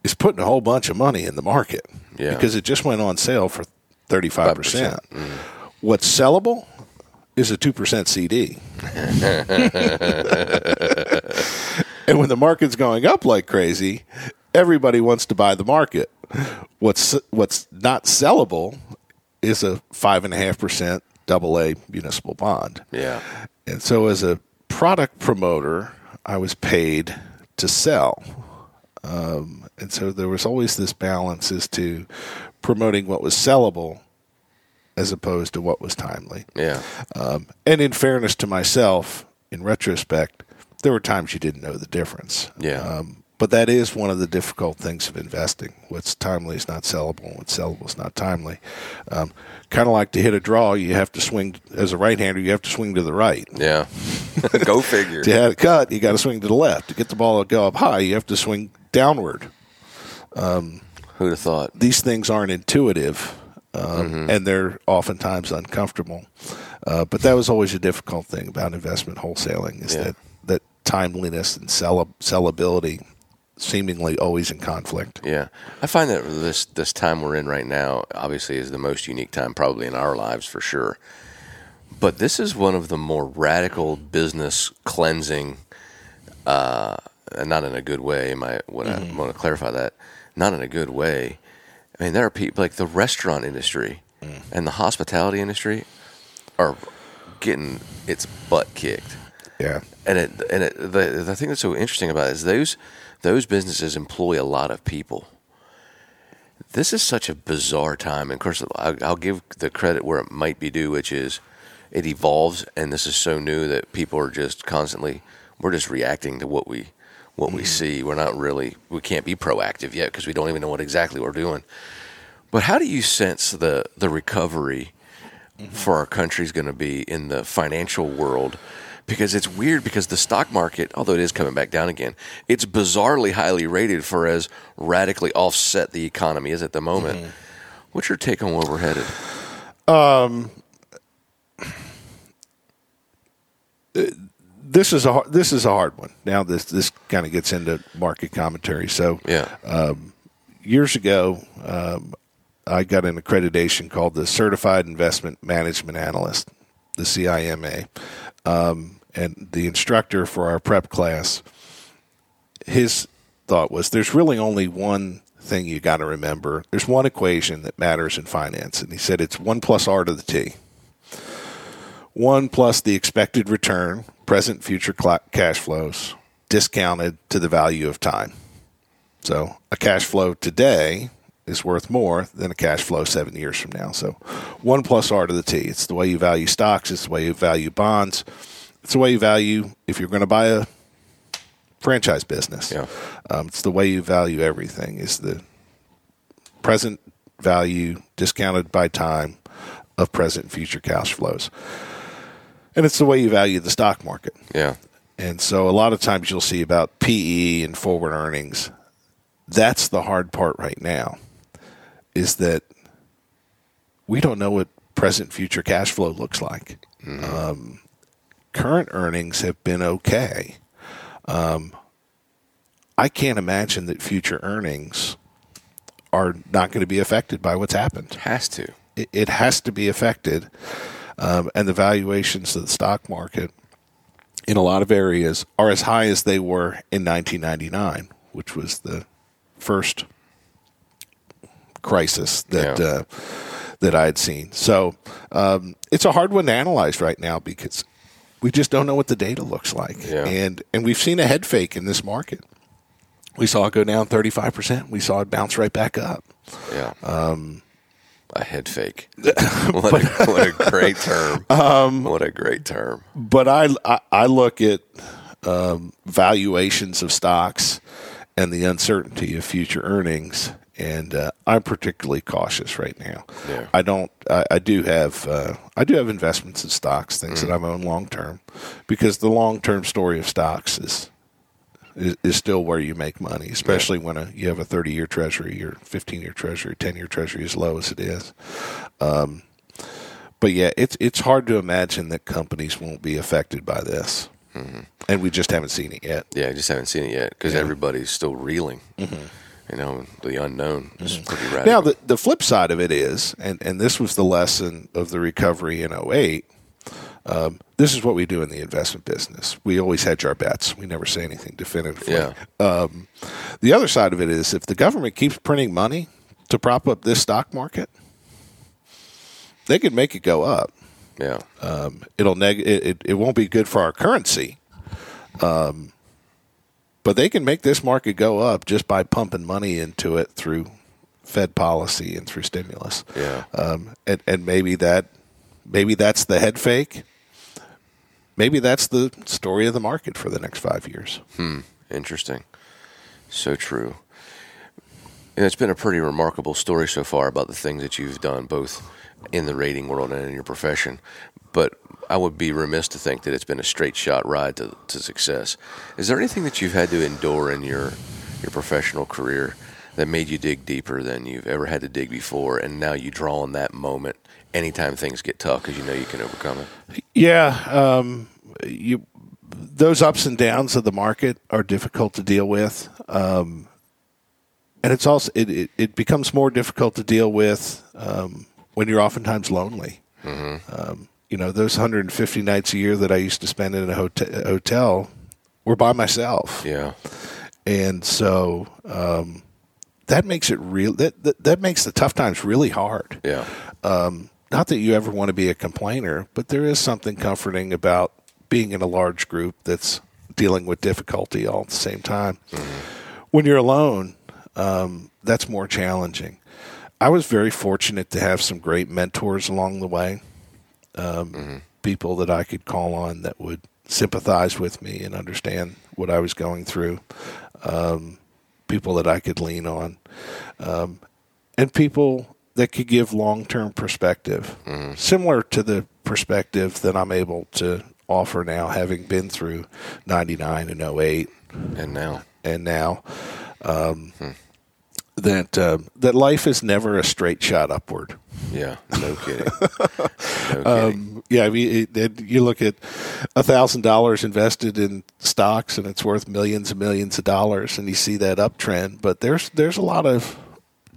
is putting a whole bunch of money in the market Yeah. because it just went on sale for 35%. percent mm. What's sellable is a 2% CD. and when the market's going up like crazy, everybody wants to buy the market. What's what's not sellable is a five and a half percent double A municipal bond. Yeah. And so as a product promoter, I was paid to sell. Um, and so there was always this balance as to promoting what was sellable as opposed to what was timely. Yeah. Um, and in fairness to myself, in retrospect, there were times you didn't know the difference. Yeah. Um, but that is one of the difficult things of investing. What's timely is not sellable. And what's sellable is not timely. Um, kind of like to hit a draw, you have to swing as a right-hander. You have to swing to the right. Yeah. Go figure. to have a cut, you got to swing to the left. To get the ball to go up high, you have to swing downward. Who'd have thought? These things aren't intuitive, um, Mm-hmm. and they're oftentimes uncomfortable. Uh, but that was always a difficult thing about investment wholesaling is Yeah. that that timeliness and sell- sellability seemingly always in conflict. Yeah, I find that this this time we're in right now, obviously, is the most unique time probably in our lives for sure. But this is one of the more radical business cleansing, uh, and not in a good way. My what I want to clarify that, not in a good way. I mean, there are people like the restaurant industry and the hospitality industry are getting its butt kicked Yeah. and it and it, the the thing that's so interesting about it is those those businesses employ a lot of people. This is such a bizarre time, and of course, I'll, I'll give the credit where it might be due, which is it evolves, and this is so new that people are just constantly we're just reacting to what we what we mm-hmm. see. We're not really we can't be proactive yet because we don't even know what exactly we're doing. But how do you sense the the recovery mm-hmm. for our country is going to be in the financial world? Because it's weird because the stock market, although it is coming back down again, it's bizarrely highly rated for as radically offset the economy is at the moment. What's your take on where we're headed? Um, This is a this is a hard one. Now this this kind of gets into market commentary. So Yeah. years ago, um, I got an accreditation called the Certified Investment Management Analyst, the CIMA. Um, and the instructor for our prep class, his thought was there's really only one thing you got to remember. There's one equation that matters in finance. And he said it's 1 plus R to the T. 1 plus the expected return, present, future cash flows, discounted to the value of time. So a cash flow today is worth more than a cash flow seven years from now. So one plus R to the T. It's the way you value stocks. It's the way you value bonds. It's the way you value if you're going to buy a franchise business. Yeah. Um, it's the way you value everything. Is the present value discounted by time of present and future cash flows. And it's the way you value the stock market. Yeah. And so a lot of times you'll see about PE and forward earnings. That's the hard part right now is that we don't know what present future cash flow looks like. Um, current earnings have been okay. Um, I can't imagine that future earnings are not going to be affected by what's happened Has to. it, it has to be affected. Um, and the valuations of the stock market in a lot of areas are as high as they were in 1999, which was the first crisis that Yeah. uh, that I had seen. So um, it's a hard one to analyze right now because we just don't know what the data looks like, Yeah. and and we've seen a head fake in this market. We saw it go down 35 percent. We saw it bounce right back up. Yeah. Um, a head fake. what, a, what a great term. what a great term. but I, I, I look at um, valuations of stocks and the uncertainty of future earnings, and uh, I'm particularly cautious right now. Yeah. I don't. I, I do have. Uh, I do have investments in stocks, things that I've owned long term, because the long term story of stocks is. Is, is still where you make money, especially when a, you have a 30 year treasury your 15 year treasury, 10 year treasury as low as it is. Um, but yeah, it's it's hard to imagine that companies won't be affected by this, and we just haven't seen it yet. Yeah, I just haven't seen it yet because everybody's still reeling. You know, the unknown is pretty radical. Now, the, the flip side of it is, and, and this was the lesson of the recovery in 08, um, this is what we do in the investment business. We always hedge our bets. We never say anything definitively. Yeah. Um, the other side of it is if the government keeps printing money to prop up this stock market, they could make it go up. yeah. Um, it'll neg- it, it, it won't be good for our currency. Um, but they can make this market go up just by pumping money into it through Fed policy and through stimulus. Yeah. Um, and, and maybe that maybe that's the head fake. Maybe that's the story of the market for the next five years. Hmm. Interesting. So true. And it's been a pretty remarkable story so far about the things that you've done, both in the rating world and in your profession. But I would be remiss to think that it's been a straight shot ride to, to success. Is there anything that you've had to endure in your your professional career that made you dig deeper than you've ever had to dig before, and now you draw on that moment anytime things get tough because you know you can overcome it? Yeah, um, you those ups and downs of the market are difficult to deal with, um, and it's also it, it, it becomes more difficult to deal with um, when you're oftentimes lonely. Um, you know, those 150 nights a year that I used to spend in a hotel, hotel were by myself, Yeah. and so um, that makes it real. That, that that makes the tough times really hard Yeah. um, not that you ever want to be a complainer, but there is something comforting about being in a large group that's dealing with difficulty all at the same time. When you're alone, um, that's more challenging. I was very fortunate to have some great mentors along the way, um, people that I could call on that would sympathize with me and understand what I was going through, um, people that I could lean on, um, and people that could give long term perspective, similar to the perspective that I'm able to offer now, having been through 99 and 08 And now. and now. Um, That uh, that life is never a straight shot upward. Yeah. No kidding. No kidding. Um, yeah, I mean, it, it, you look at a thousand dollars invested in stocks, and it's worth millions and millions of dollars, and you see that uptrend. But there's there's a lot of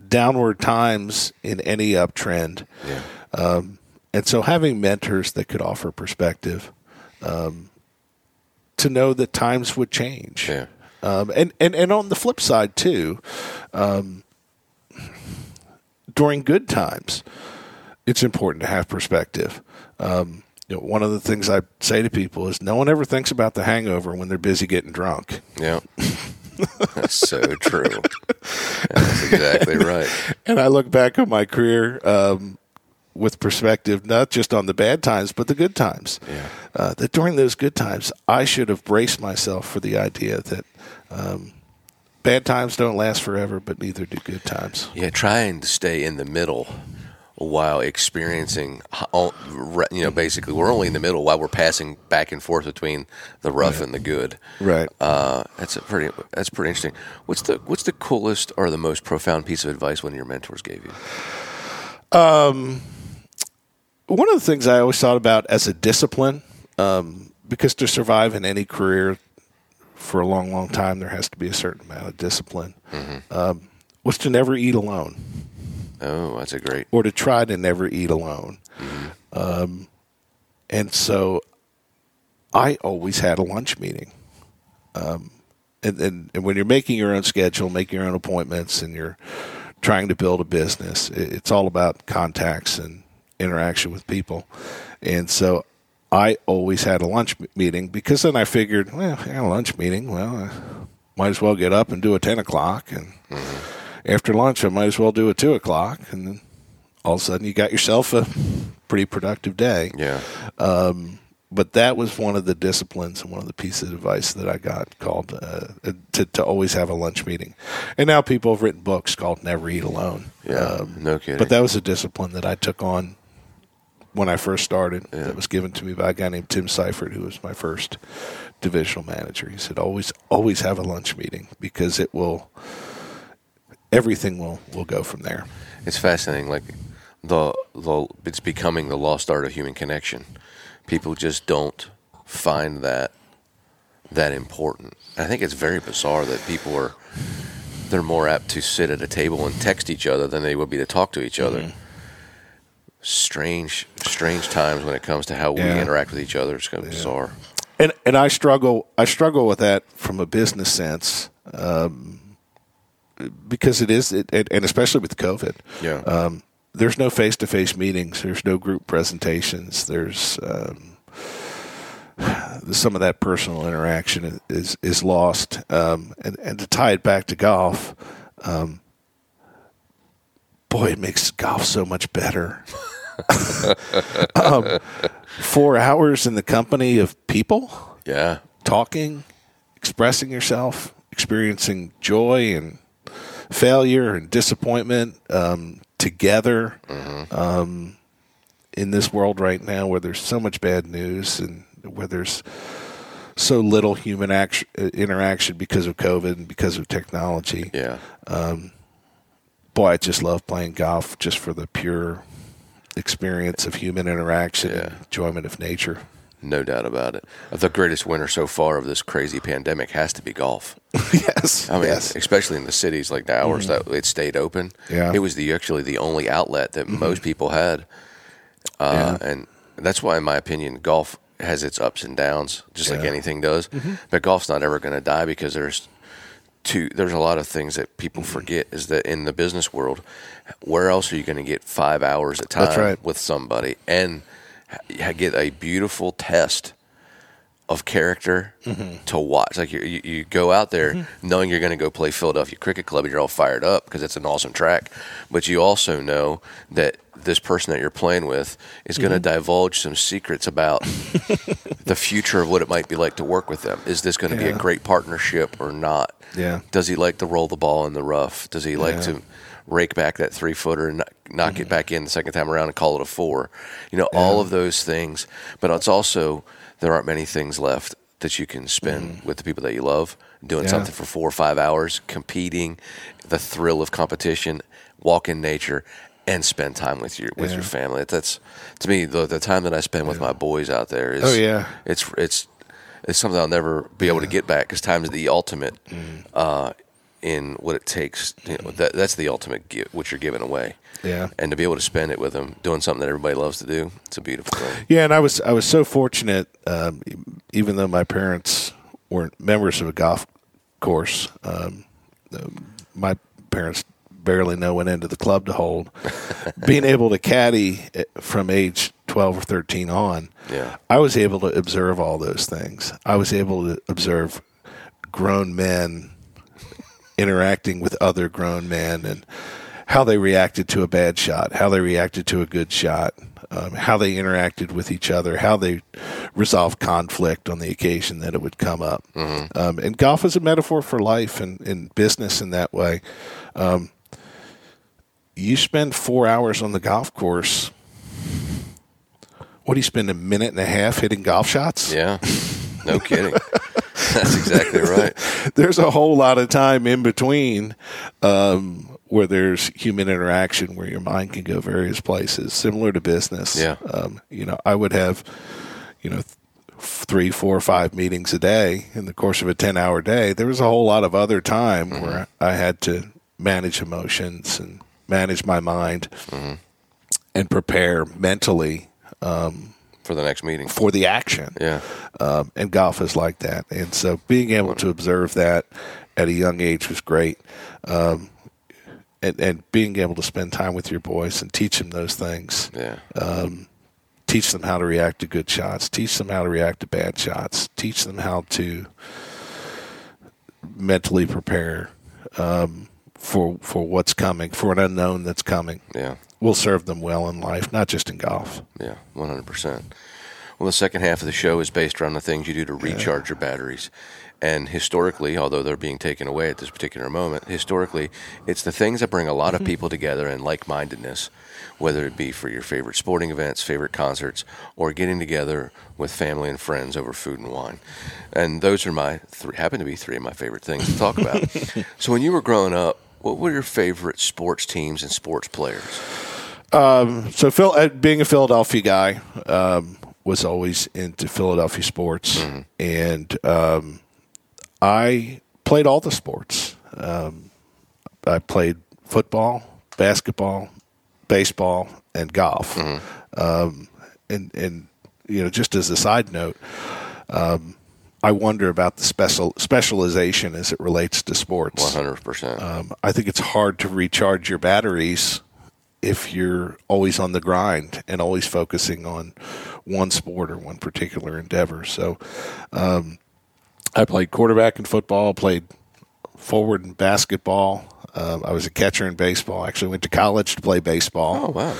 downward times in any uptrend, yeah. um, and so having mentors that could offer perspective, um, to know that times would change, Yeah. um, and and and on the flip side too, um, during good times, it's important to have perspective. Um, you know, one of the things I say to people is no one ever thinks about the hangover when they're busy getting drunk. Yeah. That's so true. That's exactly right. And I look back on my career um, with perspective, not just on the bad times, but the good times. Yeah. Uh, that during those good times, I should have braced myself for the idea that um, bad times don't last forever, but neither do good times. Yeah, trying to stay in the middle while experiencing, h- all- re- you know, basically we're only in the middle while we're passing back and forth between the rough and the good. Right. Uh, that's a pretty. That's pretty interesting. What's the What's the coolest or the most profound piece of advice one of your mentors gave you? Um, one of the things I always thought about as a discipline, um, because to survive in any career for a long, long time, there has to be a certain amount of discipline, um, was to never eat alone Oh, that's a great. or to try to never eat alone. Um, and so I always had a lunch meeting. Um, and, and, and when you're making your own schedule, making your own appointments, and you're trying to build a business, it, it's all about contacts and interaction with people. And so I always had a lunch meeting because then I figured, well, I got a lunch meeting. Well, I might as well get up and do a 10 o'clock. And after lunch, I might as well do a 2 o'clock. And then all of a sudden, you got yourself a pretty productive day Yeah. but that was one of the disciplines and one of the pieces of advice that I got called uh, to, to always have a lunch meeting. And now people have written books called Never Eat Alone. Yeah. no kidding. Um, But that was a discipline that I took on when I first started. That was given to me by a guy named Tim Seifert, who was my first divisional manager. He said, "Always, always have a lunch meeting because it will, everything will will go from there." it's fascinating. Like the the it's becoming the lost art of human connection. People just don't find that that important. I think it's very bizarre that people are they're more apt to sit at a table and text each other than they would be to talk to each other. Mm-hmm. Strange, strange times when it comes to how we interact with each other. It's kind of bizarre. and and I struggle I struggle with that from a business sense um, because it is it, and especially with COVID. Yeah. Um, there's no face to face meetings. There's no group presentations. There's um, some of that personal interaction is is lost. Um, and and to tie it back to golf, um, boy, it makes golf so much better. um, four hours in the company of people Yeah. talking, expressing yourself, experiencing joy and failure and disappointment um, together um, in this world right now where there's so much bad news and where there's so little human action, uh, interaction because of COVID and because of technology. Yeah. Boy, I just love playing golf just for the pure experience of human interaction Yeah. enjoyment of nature. No doubt about it. The greatest winner so far of this crazy pandemic has to be golf. yes. I mean, yes. especially in the cities like the hours mm-hmm. that it stayed open. Yeah. It was the actually the only outlet that mm-hmm. most people had. Uh, And that's why, in my opinion, golf has its ups and downs, just like anything does. Mm-hmm. But golf's not ever going to die because there's two. There's a lot of things that people mm-hmm. forget is that in the business world, where else are you going to get five hours at time right. with somebody and get a beautiful test of character mm-hmm. to watch. Like you, you, you go out there mm-hmm. knowing you're going to go play Philadelphia Cricket Club and you're all fired up because it's an awesome track, but you also know that this person that you're playing with is going to mm-hmm. divulge some secrets about the future of what it might be like to work with them. Is this going to be a great partnership or not? Yeah. Does he like to roll the ball in the rough? Does he like Yeah. to rake back that three footer and knock- knock it back in the second time around and call it a four? You know, all of those things. But it's also, there aren't many things left that you can spend with the people that you love, doing Yeah. something for four or five hours, competing, the thrill of competition, walk in nature. And spend time with your with your family. That's to me the the time that I spend with my boys out there is Oh, yeah. it's it's it's something I'll never be able to get back because time is the ultimate Mm-hmm. uh, in what it takes. You know, that that's the ultimate gift, what you're giving away. Yeah. and to be able to spend it with them, doing something that everybody loves to do, it's a beautiful thing. Yeah, and I was I was so fortunate, um, even though my parents weren't members of a golf course. Um, my parents barely know when into the club to hold. Being able to caddy eh, from age twelve or thirteen on, Yeah. I was able to observe all those things. I was able to observe grown men interacting with other grown men and how they reacted to a bad shot, how they reacted to a good shot, um, how they interacted with each other, how they resolved conflict on the occasion that it would come up. Um, and golf is a metaphor for life and, and business in that way. Um, you spend four hours on the golf course. What do you spend a minute and a half hitting golf shots? Yeah, no kidding. That's exactly right. there's a whole lot of time in between um, where there's human interaction where your mind can go various places, similar to business. Yeah. Um, you know, I would have, you know, th- three, four, five meetings a day in the course of a 10 hour day. There was a whole lot of other time where I had to manage emotions and manage my mind and prepare mentally For the next meeting. for the action Yeah, um, and golf is like that. And so being able to observe that at a young age was great. Um, and, and being able to spend time with your boys and teach them those things, yeah, teach them how to react to good shots, teach them how to react to bad shots, teach them how to mentally prepare um, for for what's coming, for an unknown that's coming, yeah. Will serve them well in life, not just in golf. Yeah, one hundred percent. Well, the second half of the show is based around the things you do to recharge your batteries. And historically, although they're being taken away at this particular moment, historically, it's the things that bring a lot of people together in like mindedness, whether it be for your favorite sporting events, favorite concerts, or getting together with family and friends over food and wine. And those are my three, happen to be three of my favorite things to talk about. so, when you were growing up, what were your favorite sports teams and sports players? So Phil, uh, being a Philadelphia guy, um, was always into Philadelphia sports, and um, I played all the sports. Um, I played football, basketball, baseball, and golf. Um, and and you know, just as a side note, um, I wonder about the special specialization as it relates to sports. One hundred percent. Um, I think it's hard to recharge your batteries if you're always on the grind and always focusing on one sport or one particular endeavor. So, um, I played quarterback in football, played forward in basketball. Um, I was a catcher in baseball. I actually went to college to play baseball Oh wow.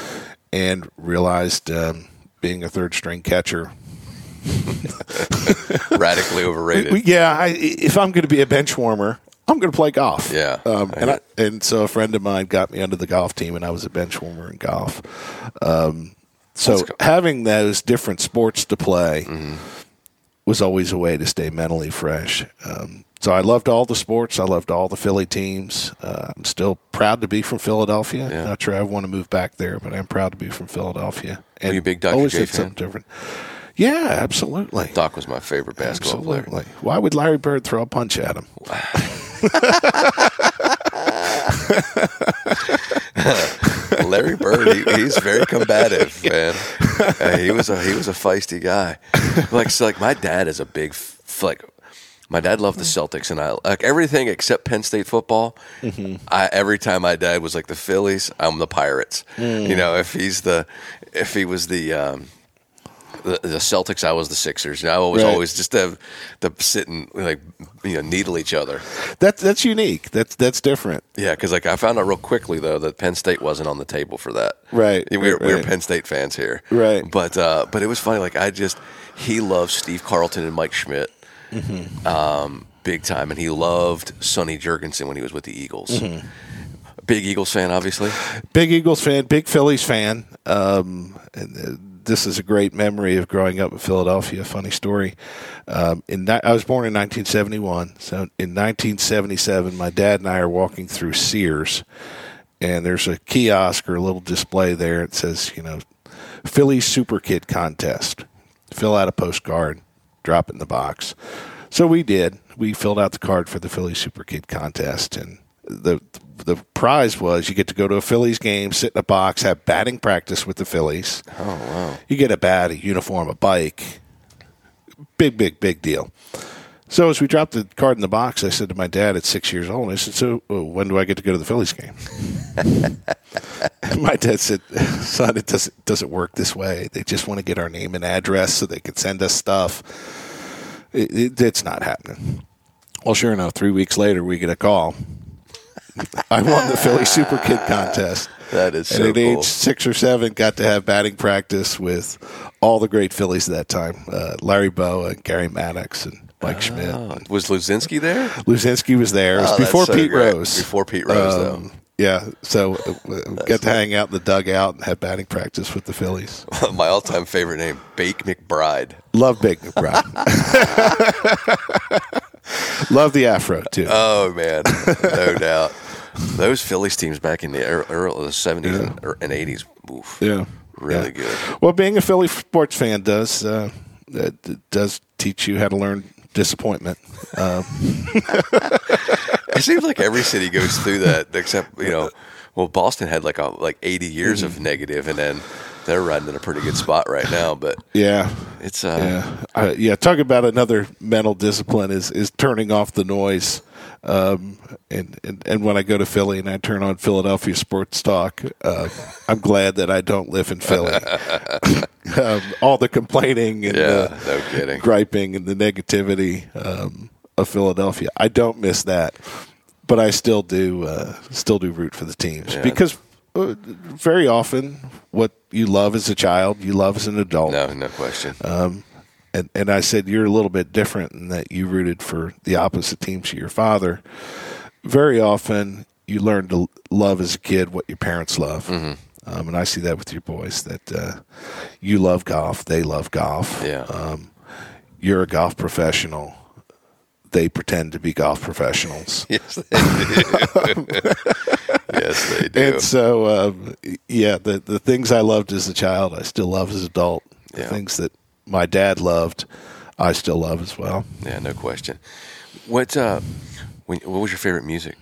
and realized um, being a third string catcher. Radically overrated. Yeah, I, if I'm going to be a bench warmer, I'm going to play golf. Yeah. um, and I, and so a friend of mine got me under the golf team, and I was a bench warmer in golf. Um, so cool. Mm-hmm. having those different sports to play was always a way to stay mentally fresh. Um, so I loved all the sports. I loved all the Philly teams. Uh, I'm still proud to be from Philadelphia. Yeah. Not sure I want to move back there, but I'm proud to be from Philadelphia. And you a big Dr. always J fan? something different. Yeah, absolutely. Doc was my favorite basketball player. Why would Larry Bird throw a punch at him? Larry Bird, he, he's very combative, man. Uh, he was a he was a feisty guy. Like so, like my dad is a big like. My dad loved the Celtics, and I like everything except Penn State football. I every time my dad was like the Phillies, I'm the Pirates. You know, if he's the if he was the um, the, the Celtics, I was the Sixers. And I was Right. always just to to sit and like you know needle each other. That's that's unique. That's that's different. Yeah, because like I found out real quickly though that Penn State wasn't on the table for that. Right, we were, right, we were. Penn State fans here. Right. But uh, but it was funny. Like I just he loved Steve Carlton and Mike Schmidt, Mm-hmm. um, big time, and he loved Sonny Jurgensen when he was with the Eagles. Mm-hmm. Big Eagles fan, obviously. Big Eagles fan, big Phillies fan. Um, and uh, this is a great memory of growing up in Philadelphia. Funny story. Um, in I was born in 1971. So in 1977, my dad and I are walking through Sears, and there's a kiosk or a little display there. It says, you know, Philly Super Kid Contest. Fill out a postcard, drop it in the box. So we did. We filled out the card for the Philly Super Kid Contest, and the the prize was you get to go to a Phillies game, sit in a box, have batting practice with the Phillies. Oh wow. You get a bat, a uniform, a bike. Big, big, big deal. So as we dropped the card in the box, I said to my dad at six years old, I said, "So uh, when do I get to go to the Phillies game?" My dad said, "Son, it doesn't doesn't work this way. They just want to get our name and address so they can send us stuff. It, it, it's not happening." Well, sure enough, three weeks later, we get a call. I won the Philly Super Kid contest. That is and so at cool. age six or seven, got to have batting practice with all the great Phillies at that time: uh, Larry Bowa, and Gary Maddox, and Mike Schmidt. Oh, was Luzinski there? Luzinski was there. It was Oh, before so Pete great. Rose. Before Pete Rose, Um, though. Yeah, so uh, got to hang out in the dugout and have batting practice with the Phillies. My all-time favorite name, Bake McBride. Love Bake McBride. Love the afro too. Oh man, no doubt. Those Phillies teams back in the early the seventies and, er, and eighties, yeah, really Yeah. good. Well, being a Philly sports fan does uh, does teach you how to learn disappointment. Um, It seems like every city goes through that, except you know, well, Boston had like a like eighty years Mm-hmm. of negative, and then they're riding in a pretty good spot right now. But yeah, it's uh, yeah, uh, yeah. Talk about another mental discipline is is turning off the noise. Um, and, and and when I go to Philly and I turn on Philadelphia sports talk, uh, I'm glad that I don't live in Philly. um, all the complaining and yeah, the no kidding. griping and the negativity um, of Philadelphia, I don't miss that. But I still do uh, still do root for the teams Yeah. because very often what you love as a child, you love as an adult. No, no question. Um, and and I said you're a little bit different in that you rooted for the opposite team to your father. Very often, you learn to love as a kid what your parents love, Mm-hmm. um, and I see that with your boys. That uh, you love golf, they love golf. Yeah. Um, you're a golf professional. They pretend to be golf professionals. yes, they do. yes, they do. And so, um, yeah, the the things I loved as a child, I still love as an adult. The things that my dad loved, I still love as well. yeah, no question. What uh, when, what was your favorite music?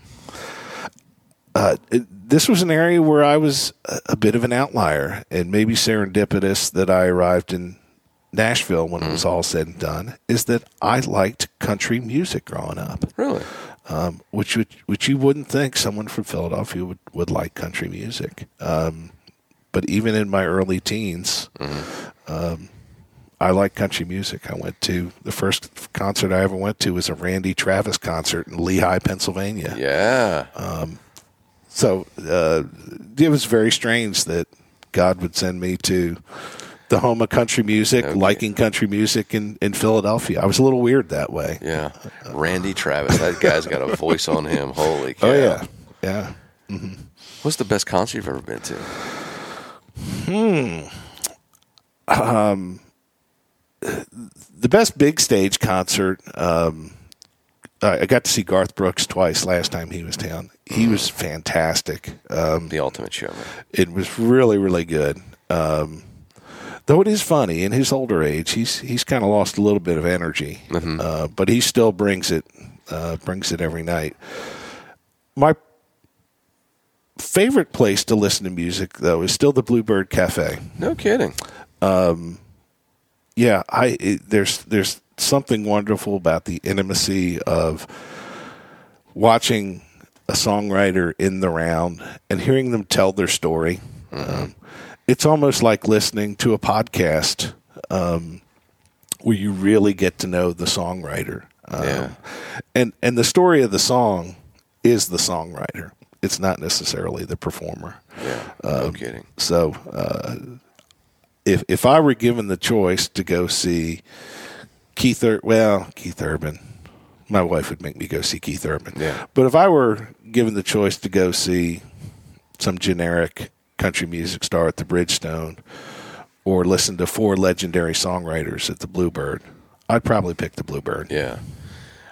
uh, it, this was an area where I was a, a bit of an outlier, and maybe serendipitous that I arrived in Nashville when it was all said and done. Is that I liked country music growing up, Really? um, which would, which you wouldn't think someone from Philadelphia would, would like country music. Um, but even in my early teens, um, I like country music. I went to the first concert I ever went to was a Randy Travis concert in Lehigh, Pennsylvania. Yeah. So uh, it was very strange that God would send me to the home of country music, Okay. liking country music in, in Philadelphia. I was a little weird that way. yeah. Randy Travis. That guy's got a voice on him. Holy cow. Oh yeah, yeah. What's the best concert you've ever been to? Hmm. Um, the best big stage concert. Um, I got to see Garth Brooks twice last time he was down. He was fantastic. Um, The Ultimate Showman. it was really really good. Um, though it is funny in his older age, he's he's kind of lost a little bit of energy, uh, but he still brings it uh, brings it every night. My favorite place to listen to music though is still the Bluebird Cafe. No kidding. Yeah, I it, there's there's something wonderful about the intimacy of watching a songwriter in the round and hearing them tell their story. Um, it's almost like listening to a podcast um, where you really get to know the songwriter. Um, Yeah. and and the story of the song is the songwriter. It's not necessarily the performer. Yeah. no kidding. So uh, if if I were given the choice to go see Keith, Ur- well, Keith Urban, my wife would make me go see Keith Urban. Yeah. But if I were given the choice to go see some generic country music star at the Bridgestone, or listen to four legendary songwriters at the Bluebird, I'd probably pick the Bluebird. Yeah.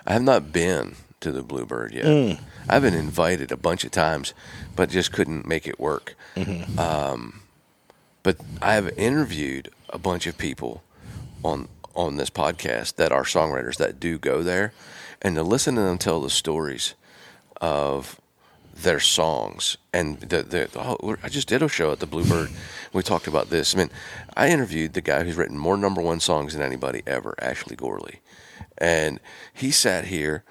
I have not been to the Bluebird yet. Mm. I've been invited a bunch of times, but just couldn't make it work. Mm-hmm. Um, but I have interviewed a bunch of people on on this podcast that are songwriters that do go there, and to listen to them tell the stories of their songs and the, the oh, I just did a show at the Bluebird. we talked about this. I mean, I interviewed the guy who's written more number one songs than anybody ever, Ashley Gorley, and he sat here,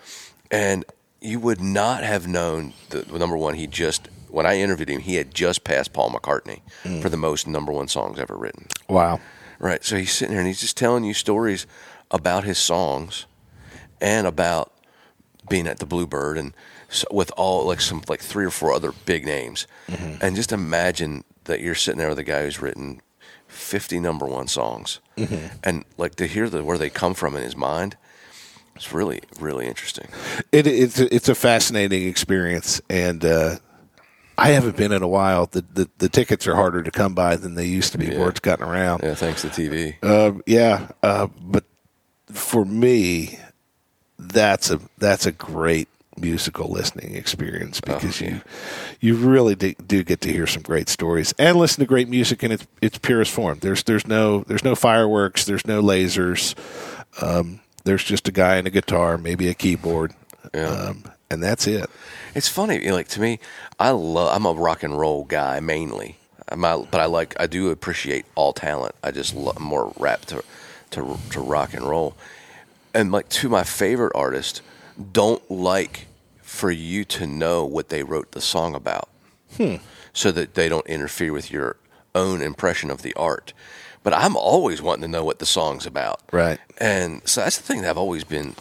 and you would not have known the, the number one. He just when I interviewed him, he had just passed Paul McCartney mm. for the most number one songs ever written. Wow. Right. So he's sitting here and he's just telling you stories about his songs and about being at the Bluebird and so with all like some like three or four other big names. And just imagine that you're sitting there with a guy who's written 50 number one songs and like to hear the where they come from in his mind. It's really really interesting. It, it's a- it's a fascinating experience, and uh, I haven't been in a while. The, the the tickets are harder to come by than they used to be. Yeah. Word's gotten around. Yeah, thanks to TV. Um, yeah, uh, but for me, that's a that's a great musical listening experience because yeah. you you really do, do get to hear some great stories and listen to great music in its its purest form. There's there's no there's no fireworks. There's no lasers. Um, there's just a guy and a guitar, maybe a keyboard, Yeah. um, and that's it. It's funny, you know, like to me, I love. I'm a rock and roll guy mainly, I'm a- but I like. I do appreciate all talent. I just love more rap to, to to rock and roll, and like to my favorite artist, don't like for you to know what they wrote the song about, hmm. so that they don't interfere with your own impression of the art. But I'm always wanting to know what the song's about. Right. And so that's the thing that I've always been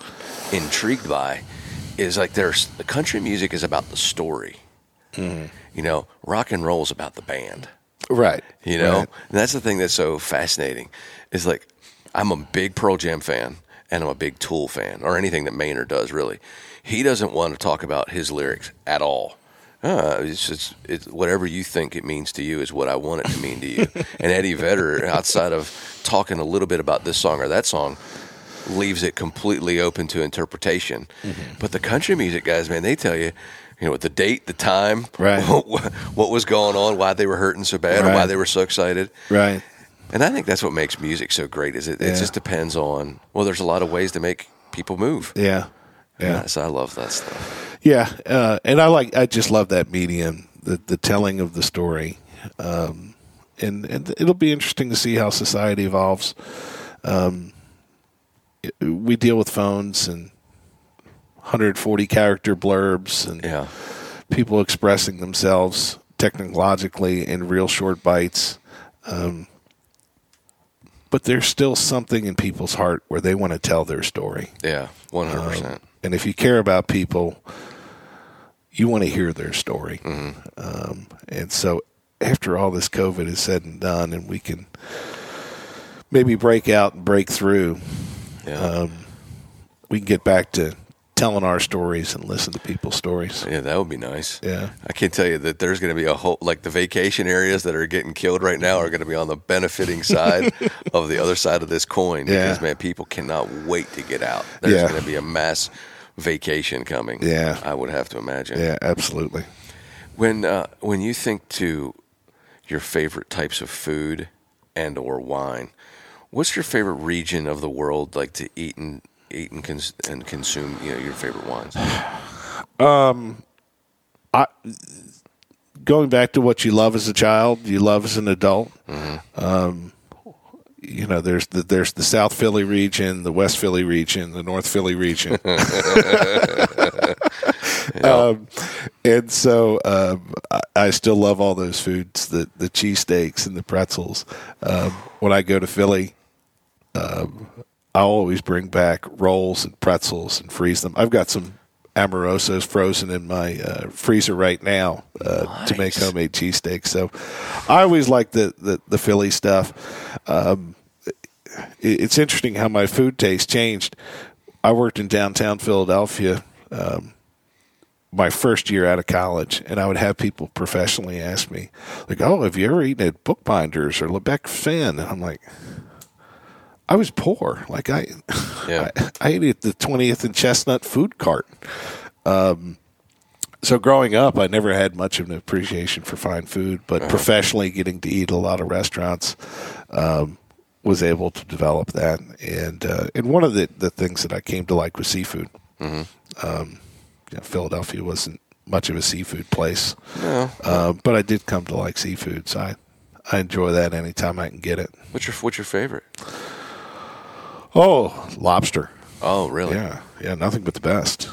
intrigued by is like there's the country music is about the story. Hmm. You know, rock and roll is about the band. Right. You know, Right. and that's the thing that's so fascinating is like I'm a big Pearl Jam fan and I'm a big Tool fan or anything that Maynard does really. He doesn't want to talk about his lyrics at all. Uh, it's just it's whatever you think it means to you is what I want it to mean to you. and Eddie Vedder, outside of talking a little bit about this song or that song, leaves it completely open to interpretation. But the country music guys, man, they tell you, you know, the date, the time, Right. what, what was going on, why they were hurting so bad, or why they were so excited. Right. And I think that's what makes music so great. Is it? It just depends on. Well, there's a lot of ways to make people move. Yeah. Yeah. so I love that stuff. Yeah, uh, and I like I just love that medium, the the telling of the story, um, and and it'll be interesting to see how society evolves. Um, we deal with phones and 140 character blurbs and Yeah. people expressing themselves technologically in real short bites. Um, but there's still something in people's heart where they want to tell their story. Yeah. One hundred percent. And if you care about people, you want to hear their story. Mm-hmm. Um, and so, after all this COVID is said and done, and we can maybe break out and break through, Yeah. um, we can get back to telling our stories and listen to people's stories. yeah, that would be nice. Yeah. I can tell you that there's going to be a whole like the vacation areas that are getting killed right now are going to be on the benefiting side of the other side of this coin Yeah. because man, people cannot wait to get out. There's Yeah. going to be a mass vacation coming. Yeah. I would have to imagine. Yeah, absolutely. When uh, when you think to your favorite types of food and or wine, what's your favorite region of the world like to eat and eat and, cons- and consume? You know, your favorite wines. Going back to what you love as a child, you love as an adult. Mm-hmm. Um, you know, there's the there's the South Philly region, the West Philly region, the North Philly region. um, and so um, I, I still love all those foods, the the cheesesteaks and the pretzels. Um, when I go to Philly, um, I always bring back rolls and pretzels and freeze them. I've got some Amorosos frozen in my uh, freezer right now uh, to make homemade cheesesteaks. So I always like the, the, the Philly stuff. Um, it, it's interesting how my food taste changed. I worked in downtown Philadelphia um, my first year out of college, and I would have people professionally ask me, like, "Oh, have you ever eaten at Bookbinders or Le Bec-Fin?" And I'm like, I was poor. Like I, Yeah. I, I ate at the 20th and Chestnut food cart. Um, so growing up, I never had much of an appreciation for fine food, but professionally getting to eat a lot of restaurants, um, was able to develop that. And, uh, and one of the, the things that I came to like was seafood. Um, you know, Philadelphia wasn't much of a seafood place, No. uh, but I did come to like seafood. So I, I enjoy that anytime I can get it. What's your What's your favorite? Oh, lobster. Oh, really? Yeah, yeah, nothing but the best.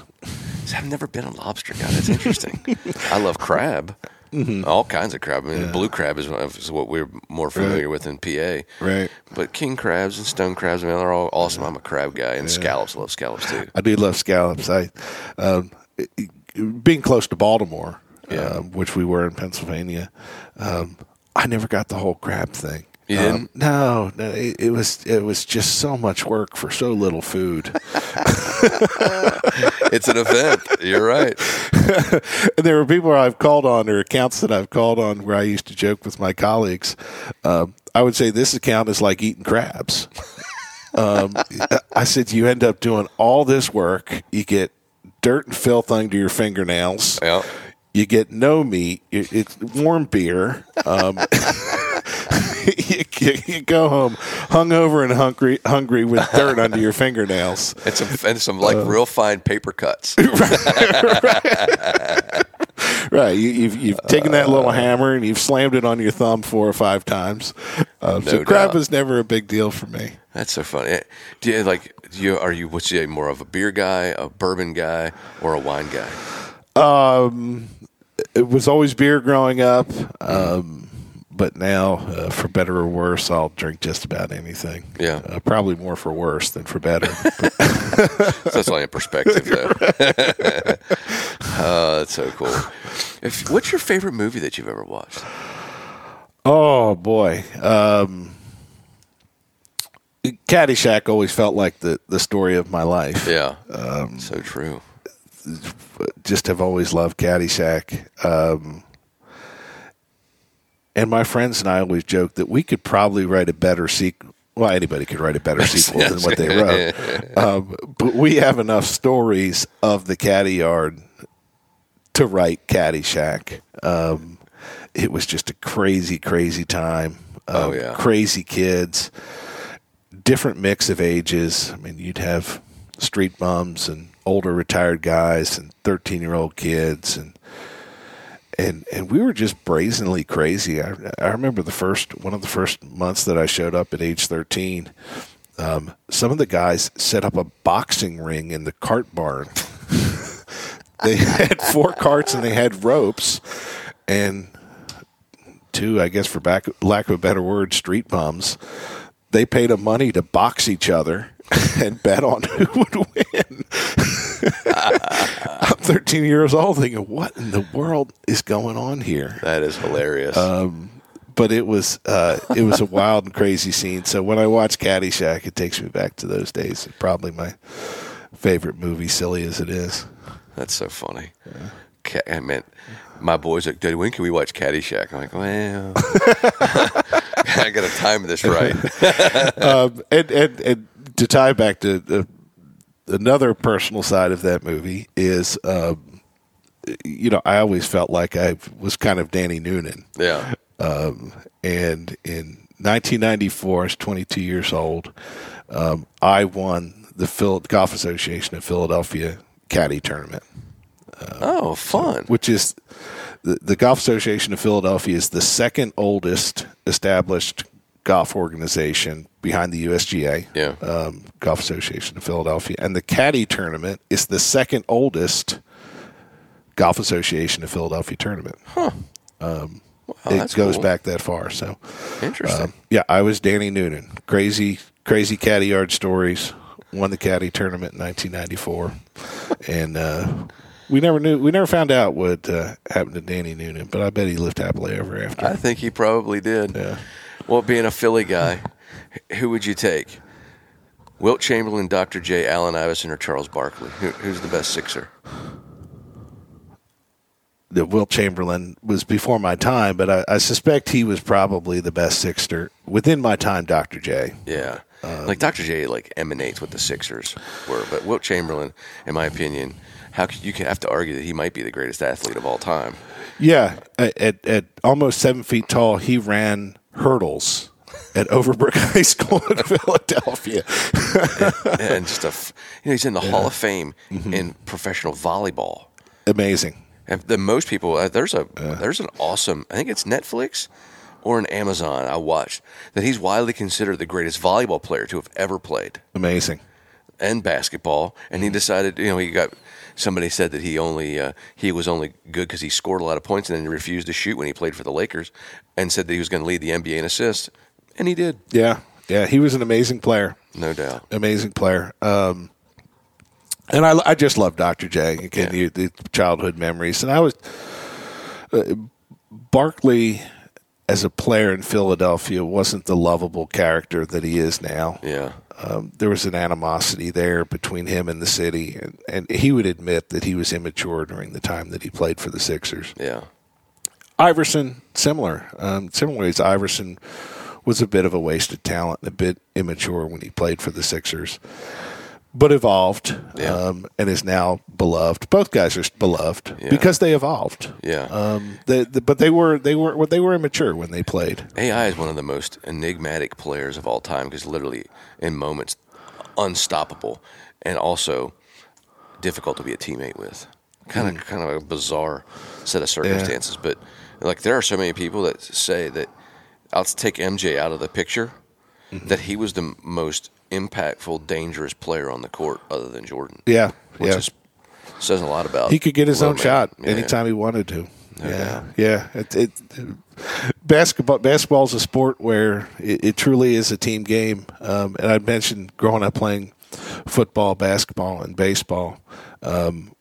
See, I've never been a lobster guy. That's interesting. I love crab. Mm-hmm. All kinds of crab. I mean, blue crab is what, is what we're more familiar with in PA. Right. But king crabs and stone crabs, I mean, they're all awesome. I'm a crab guy, and scallops. Love scallops too. I do love scallops. I, um, being close to Baltimore, Yeah. um, which we were in Pennsylvania, um, I never got the whole crab thing. You Um, didn't? no, no. It, it was it was just so much work for so little food. It's an event. You're right. and there were people I've called on or accounts that I've called on where I used to joke with my colleagues. Um, I would say this account is like eating crabs. um, I said you end up doing all this work, you get dirt and filth under your fingernails. Yeah. You get no meat. It's warm beer. Um, you, you, go home hungover and hungry, hungry with dirt under your fingernails. And some and some like real fine paper cuts. Right. You, you've you've taken that little hammer and you've slammed it on your thumb four or five times. So No crab doubt. was never a big deal for me. That's so funny. Do you like? Do you are you what's you more of a beer guy, a bourbon guy, or a wine guy? Um, It was always beer growing up, um, but now, uh, for better or worse, I'll drink just about anything. Yeah. Uh, probably more for worse than for better. So that's only a perspective, though. oh, that's so cool. If, what's your favorite movie that you've ever watched? oh boy, um, Caddyshack always felt like the the story of my life. Yeah, Um, so true. just have always loved Caddyshack. Um, and my friends and I always joke that we could probably write a better sequel. Well, anybody could write a better sequel than what they wrote. Um, but we have enough stories of the Caddy Yard to write Caddyshack. Um, it was just a crazy, crazy time. Oh, Um, yeah. Crazy kids, different mix of ages. I mean, you'd have street bums and older retired guys and 13 year old kids and and and we were just brazenly crazy. I, I remember the first one of the first months that I showed up at age 13. Um, some of the guys set up a boxing ring in the cart barn. they had four carts and they had ropes and two, I guess, for back, lack of a better word, street bums. They paid them money to box each other and bet on who would win. I'm 13 years old, thinking, what in the world is going on here? That is hilarious. Um, but it was uh, it was a wild and crazy scene. So when I watch Caddyshack, it takes me back to those days. Probably my favorite movie, silly as it is. That's so funny. Ca- I meant my boys like, Daddy, when can we watch Caddyshack? I'm like, well, I got to time this right. um, and, and and to tie back to the, another personal side of that movie is, um, you know, I always felt like I was kind of Danny Noonan. yeah. Um, and in 1994, I was 22 years old. Um, I won the Phil- Golf Association of Philadelphia Caddy Tournament, Oh, fun. which is the, the Golf Association of Philadelphia is the second oldest established golf organization behind the USGA, Yeah. um, Golf Association of Philadelphia, and the Caddy Tournament is the second oldest Golf Association of Philadelphia tournament. Wow, it goes cool. back that far, so. Interesting. Um, yeah, I was Danny Noonan. Crazy, crazy caddy yard stories. Won the caddy tournament in 1994, and uh, we never knew. We never found out what uh, happened to Danny Noonan, but I bet he lived happily ever after. I think he probably did. Yeah. Well, being a Philly guy, who would you take? Wilt Chamberlain, Dr. J, Allen Iverson, or Charles Barkley? Who, who's the best Sixer? the Wilt Chamberlain was before my time, but I, I suspect he was probably the best sixer within my time. Dr. J. Yeah. Um, like Dr. J like emanates what the Sixers were, but Wilt Chamberlain, in my opinion, how could you can have to argue that he might be the greatest athlete of all time? Yeah, at, at almost seven feet tall, he ran hurdles at Overbrook High School in Philadelphia. and just a, f- you know, he's in the Hall of Fame in professional volleyball. Amazing. And the most people uh, there's a there's an awesome I think it's Netflix or an Amazon I watched that he's widely considered the greatest volleyball player to have ever played Amazing. and basketball. And he decided you know he got somebody said that he only uh, he was only good because he scored a lot of points and then he refused to shoot when he played for the Lakers and said that he was going to lead the NBA in assists and he did Yeah, yeah, he was an amazing player. no doubt. Amazing player. Um, and I, I just love Dr. J. Again, Yeah. the, the childhood memories. And I was uh, Barkley as a player in Philadelphia wasn't the lovable character that he is now. Yeah. Um, there was an animosity there between him and the city, and, and he would admit that he was immature during the time that he played for the Sixers. Yeah. Iverson, similar. Um, similar ways, Iverson was a bit of a wasted talent, a bit immature when he played for the Sixers, but evolved Yeah. um, and is now beloved. Both guys are beloved Yeah. because they evolved. Yeah. Um, they, the, but they were they were they were immature when they played. AI is one of the most enigmatic players of all time because literally in moments unstoppable and also difficult to be a teammate with. Kind of kind of a bizarre set of circumstances, but like there are so many people that say that I'll take MJ out of the picture that he was the most impactful dangerous player on the court other than Jordan. Yeah, Which yeah. is says a lot about he could get his own man. shot Yeah. anytime he wanted to. No yeah, doubt. yeah. It, it, basketball basketball is a sport where it, it truly is a team game. Um, and I mentioned growing up playing football, basketball, and baseball. Um,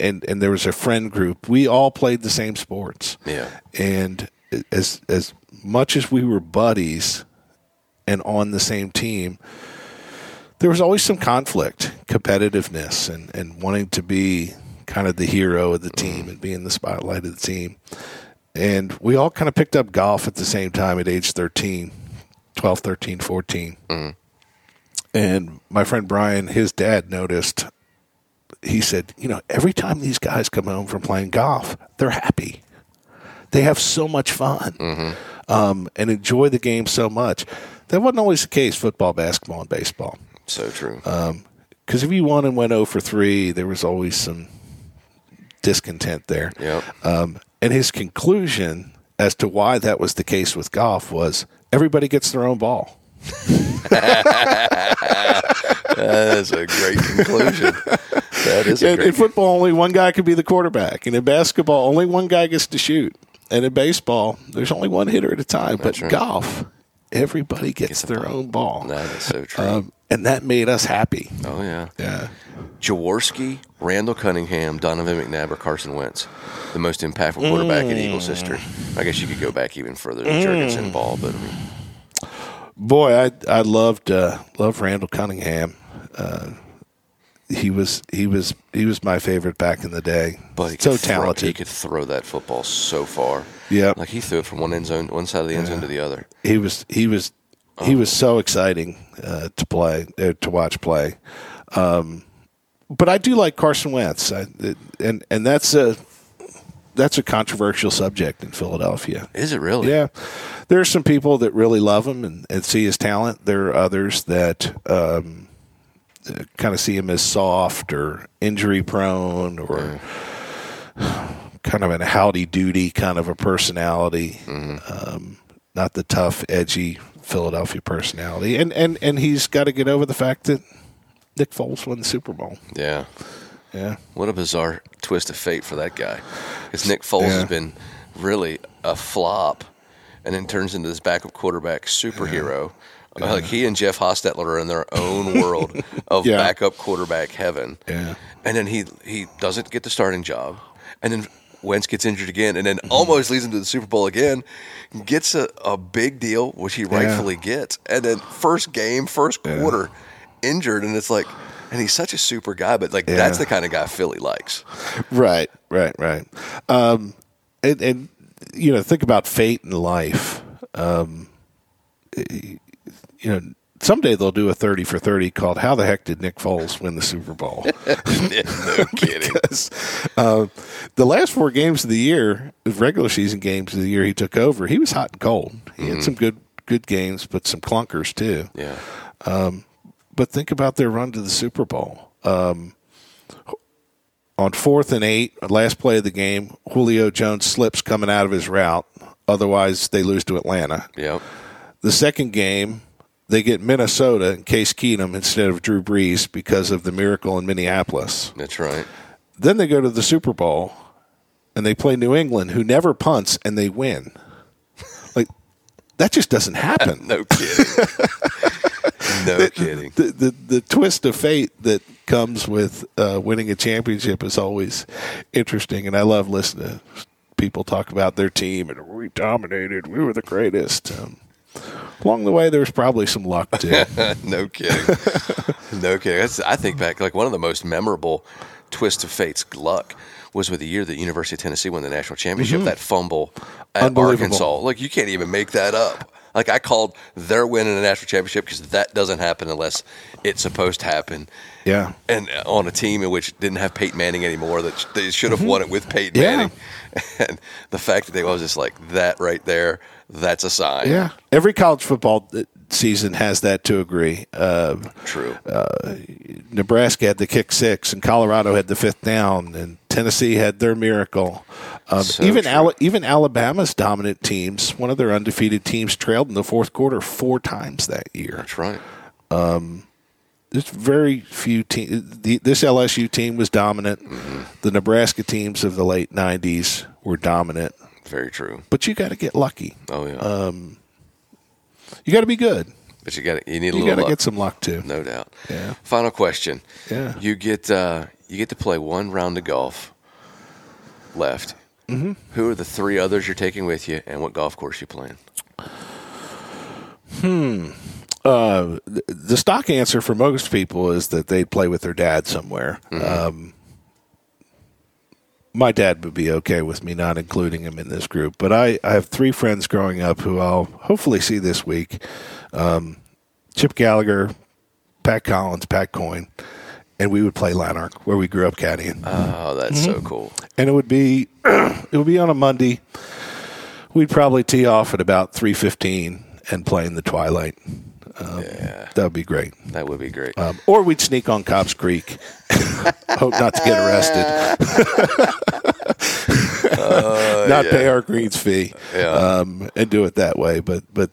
and and there was a friend group. We all played the same sports. Yeah. And as as much as we were buddies and on the same team, there was always some conflict, competitiveness, and, and wanting to be kind of the hero of the team and be in the spotlight of the team. And we all kind of picked up golf at the same time at age 13, 12, 13, 14. And my friend Brian, his dad noticed, he said, you know, every time these guys come home from playing golf, they're happy. They have so much fun um, and enjoy the game so much. That wasn't always the case, football, basketball, and baseball So true. Because if you won and went 0 for 3, there was always some discontent there. Yep. Um, and his conclusion as to why that was the case with golf was everybody gets their own ball. That is a great conclusion. That is a In, in football, only one guy can be the quarterback. And in basketball, only one guy gets to shoot. And in baseball, there's only one hitter at a time. But right. golf, everybody gets, Gets their ball. own ball. That is so true. Um, and that made us happy. oh yeah. Yeah. Jaworski, Randall Cunningham, Donovan McNabb, or Carson Wentz, the most impactful quarterback in Eagles history. I guess you could go back even further than Jurgensen Ball, but I mean, Boy, I I loved uh, loved Randall Cunningham. Uh, he was he was he was my favorite back in the day. but he so throw, talented. he could throw that football so far. Yeah. like he threw it from one end zone, one side of the end zone to the other. he was he was he was so exciting uh, to play uh, to watch play. Um, but I do like Carson Wentz, I, and and that's a that's a controversial subject in Philadelphia. Is it really? Yeah, there are some people that really love him and, and see his talent. There are others that um, kind of see him as soft or injury prone or kind of a howdy doody kind of a personality. Um, not the tough, edgy Philadelphia personality. And and and he's got to get over the fact that Nick Foles won the Super Bowl. Yeah. Yeah. What a bizarre twist of fate for that guy. Because Nick Foles Yeah. has been really a flop and then turns into this backup quarterback superhero. Uh, Like he and Jeff Hostetler are in their own world of Yeah. backup quarterback heaven. Yeah. And then he he doesn't get the starting job. And then Wentz gets injured again and then Mm-hmm. almost leads him to the Super Bowl again. Gets a, a big deal, which he rightfully gets. And then first game, first quarter, injured. And it's like, and he's such a super guy, but like that's the kind of guy Philly likes. Right, right, right. Um, and, and you know, think about fate and life. Um, you know, someday they'll do a thirty for thirty called "How the heck did Nick Foles win the Super Bowl?" no kidding. Because, uh, the last four games of the year, the regular season games of the year he took over, he was hot and cold. He had some good good games, but some clunkers too. Yeah. But think about their run to the Super Bowl. Um, on fourth and eight, last play of the game, Julio Jones slips coming out of his route. Otherwise, they lose to Atlanta. Yep. The second game, they get Minnesota and Case Keenum instead of Drew Brees because of the miracle in Minneapolis. That's right. Then they go to the Super Bowl and they play New England, who never punts, and they win. Like that just doesn't happen. No kidding. no kidding. the, the the twist of fate that comes with uh, winning a championship is always interesting, and I love listening to people talk about their team and we dominated, we were the greatest. Um, along the way, there was probably some luck too. no kidding. no kidding. That's, I think back, like one of the most memorable twists of fate's luck was with the year that University of Tennessee won the national championship. That fumble at Mm-hmm. Arkansas. Like you can't even make that up. Like I called their win in the national championship because that doesn't happen unless it's supposed to happen. yeah, And on a team in which didn't have Peyton Manning anymore, that they should have won it with Peyton Mm-hmm. Yeah. Manning. And the fact that they was just like that right there, that's a sign. yeah. Every college football season has that to agree. Uh, True. Uh, Nebraska had the kick six, and Colorado had the fifth down, and Tennessee had their miracle. Um, So even. Ala- even Alabama's dominant teams, one of their undefeated teams, trailed in the fourth quarter four times that year. that's right. Um, There's very few teams. This LSU team was dominant. The Nebraska teams of the late '90s were dominant, Very true. but you got to get lucky. Oh yeah. Uh, You got to be good. but you got you need a You little got to get some luck too. No doubt. Yeah. Final question. Yeah. You get uh, you get to play one round of golf left. Mm-hmm. Who are the three others you're taking with you, and what golf course you playing? Uh, the, the stock answer for most people is that they'd play with their dad somewhere. Um, my dad would be okay with me not including him in this group, but I, I have three friends growing up who I'll hopefully see this week um, Chip Gallagher, Pat Collins, Pat Coyne, and we would play Llanerch, where we grew up caddying. Oh, that's so cool. and it would be it would be on a Monday. We'd probably tee off at about three fifteen and play in the twilight. Um, Yeah. That would be great. That would be great. Um, or we'd sneak on Cobb's Creek. Hope not to get arrested. not pay our greens fee. Yeah. Um, and do it that way. But but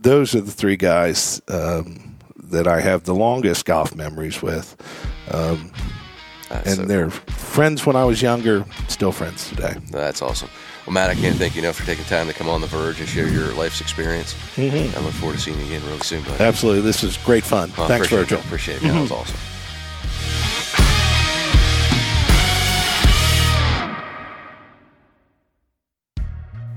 those are the three guys um, that I have the longest golf memories with. Um, and so they're friends when I was younger, still friends today. That's awesome. Well, Matt, I can't thank you enough for taking time to come on The Virg and share your life's experience. Mm-hmm. I look forward to seeing you again really soon, buddy. Absolutely. This is great fun. Well, Thanks, appreciate Virgil. It, appreciate it. man. That was awesome.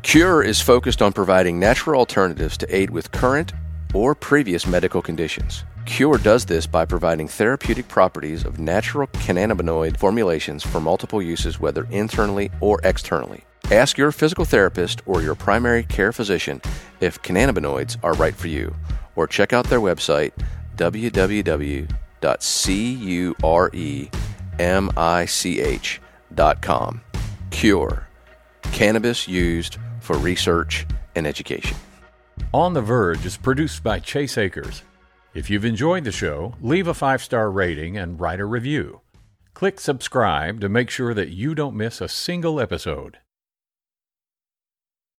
Cure is focused on providing natural alternatives to aid with current or previous medical conditions. Cure does this by providing therapeutic properties of natural cannabinoid formulations for multiple uses, whether internally or externally. Ask your physical therapist or your primary care physician if cannabinoids are right for you, or check out their website www.curemich.com. Cure cannabis used for research and education. On the Virg is produced by Chase Akers. If you've enjoyed the show, leave a five star rating and write a review. Click subscribe to make sure that you don't miss a single episode.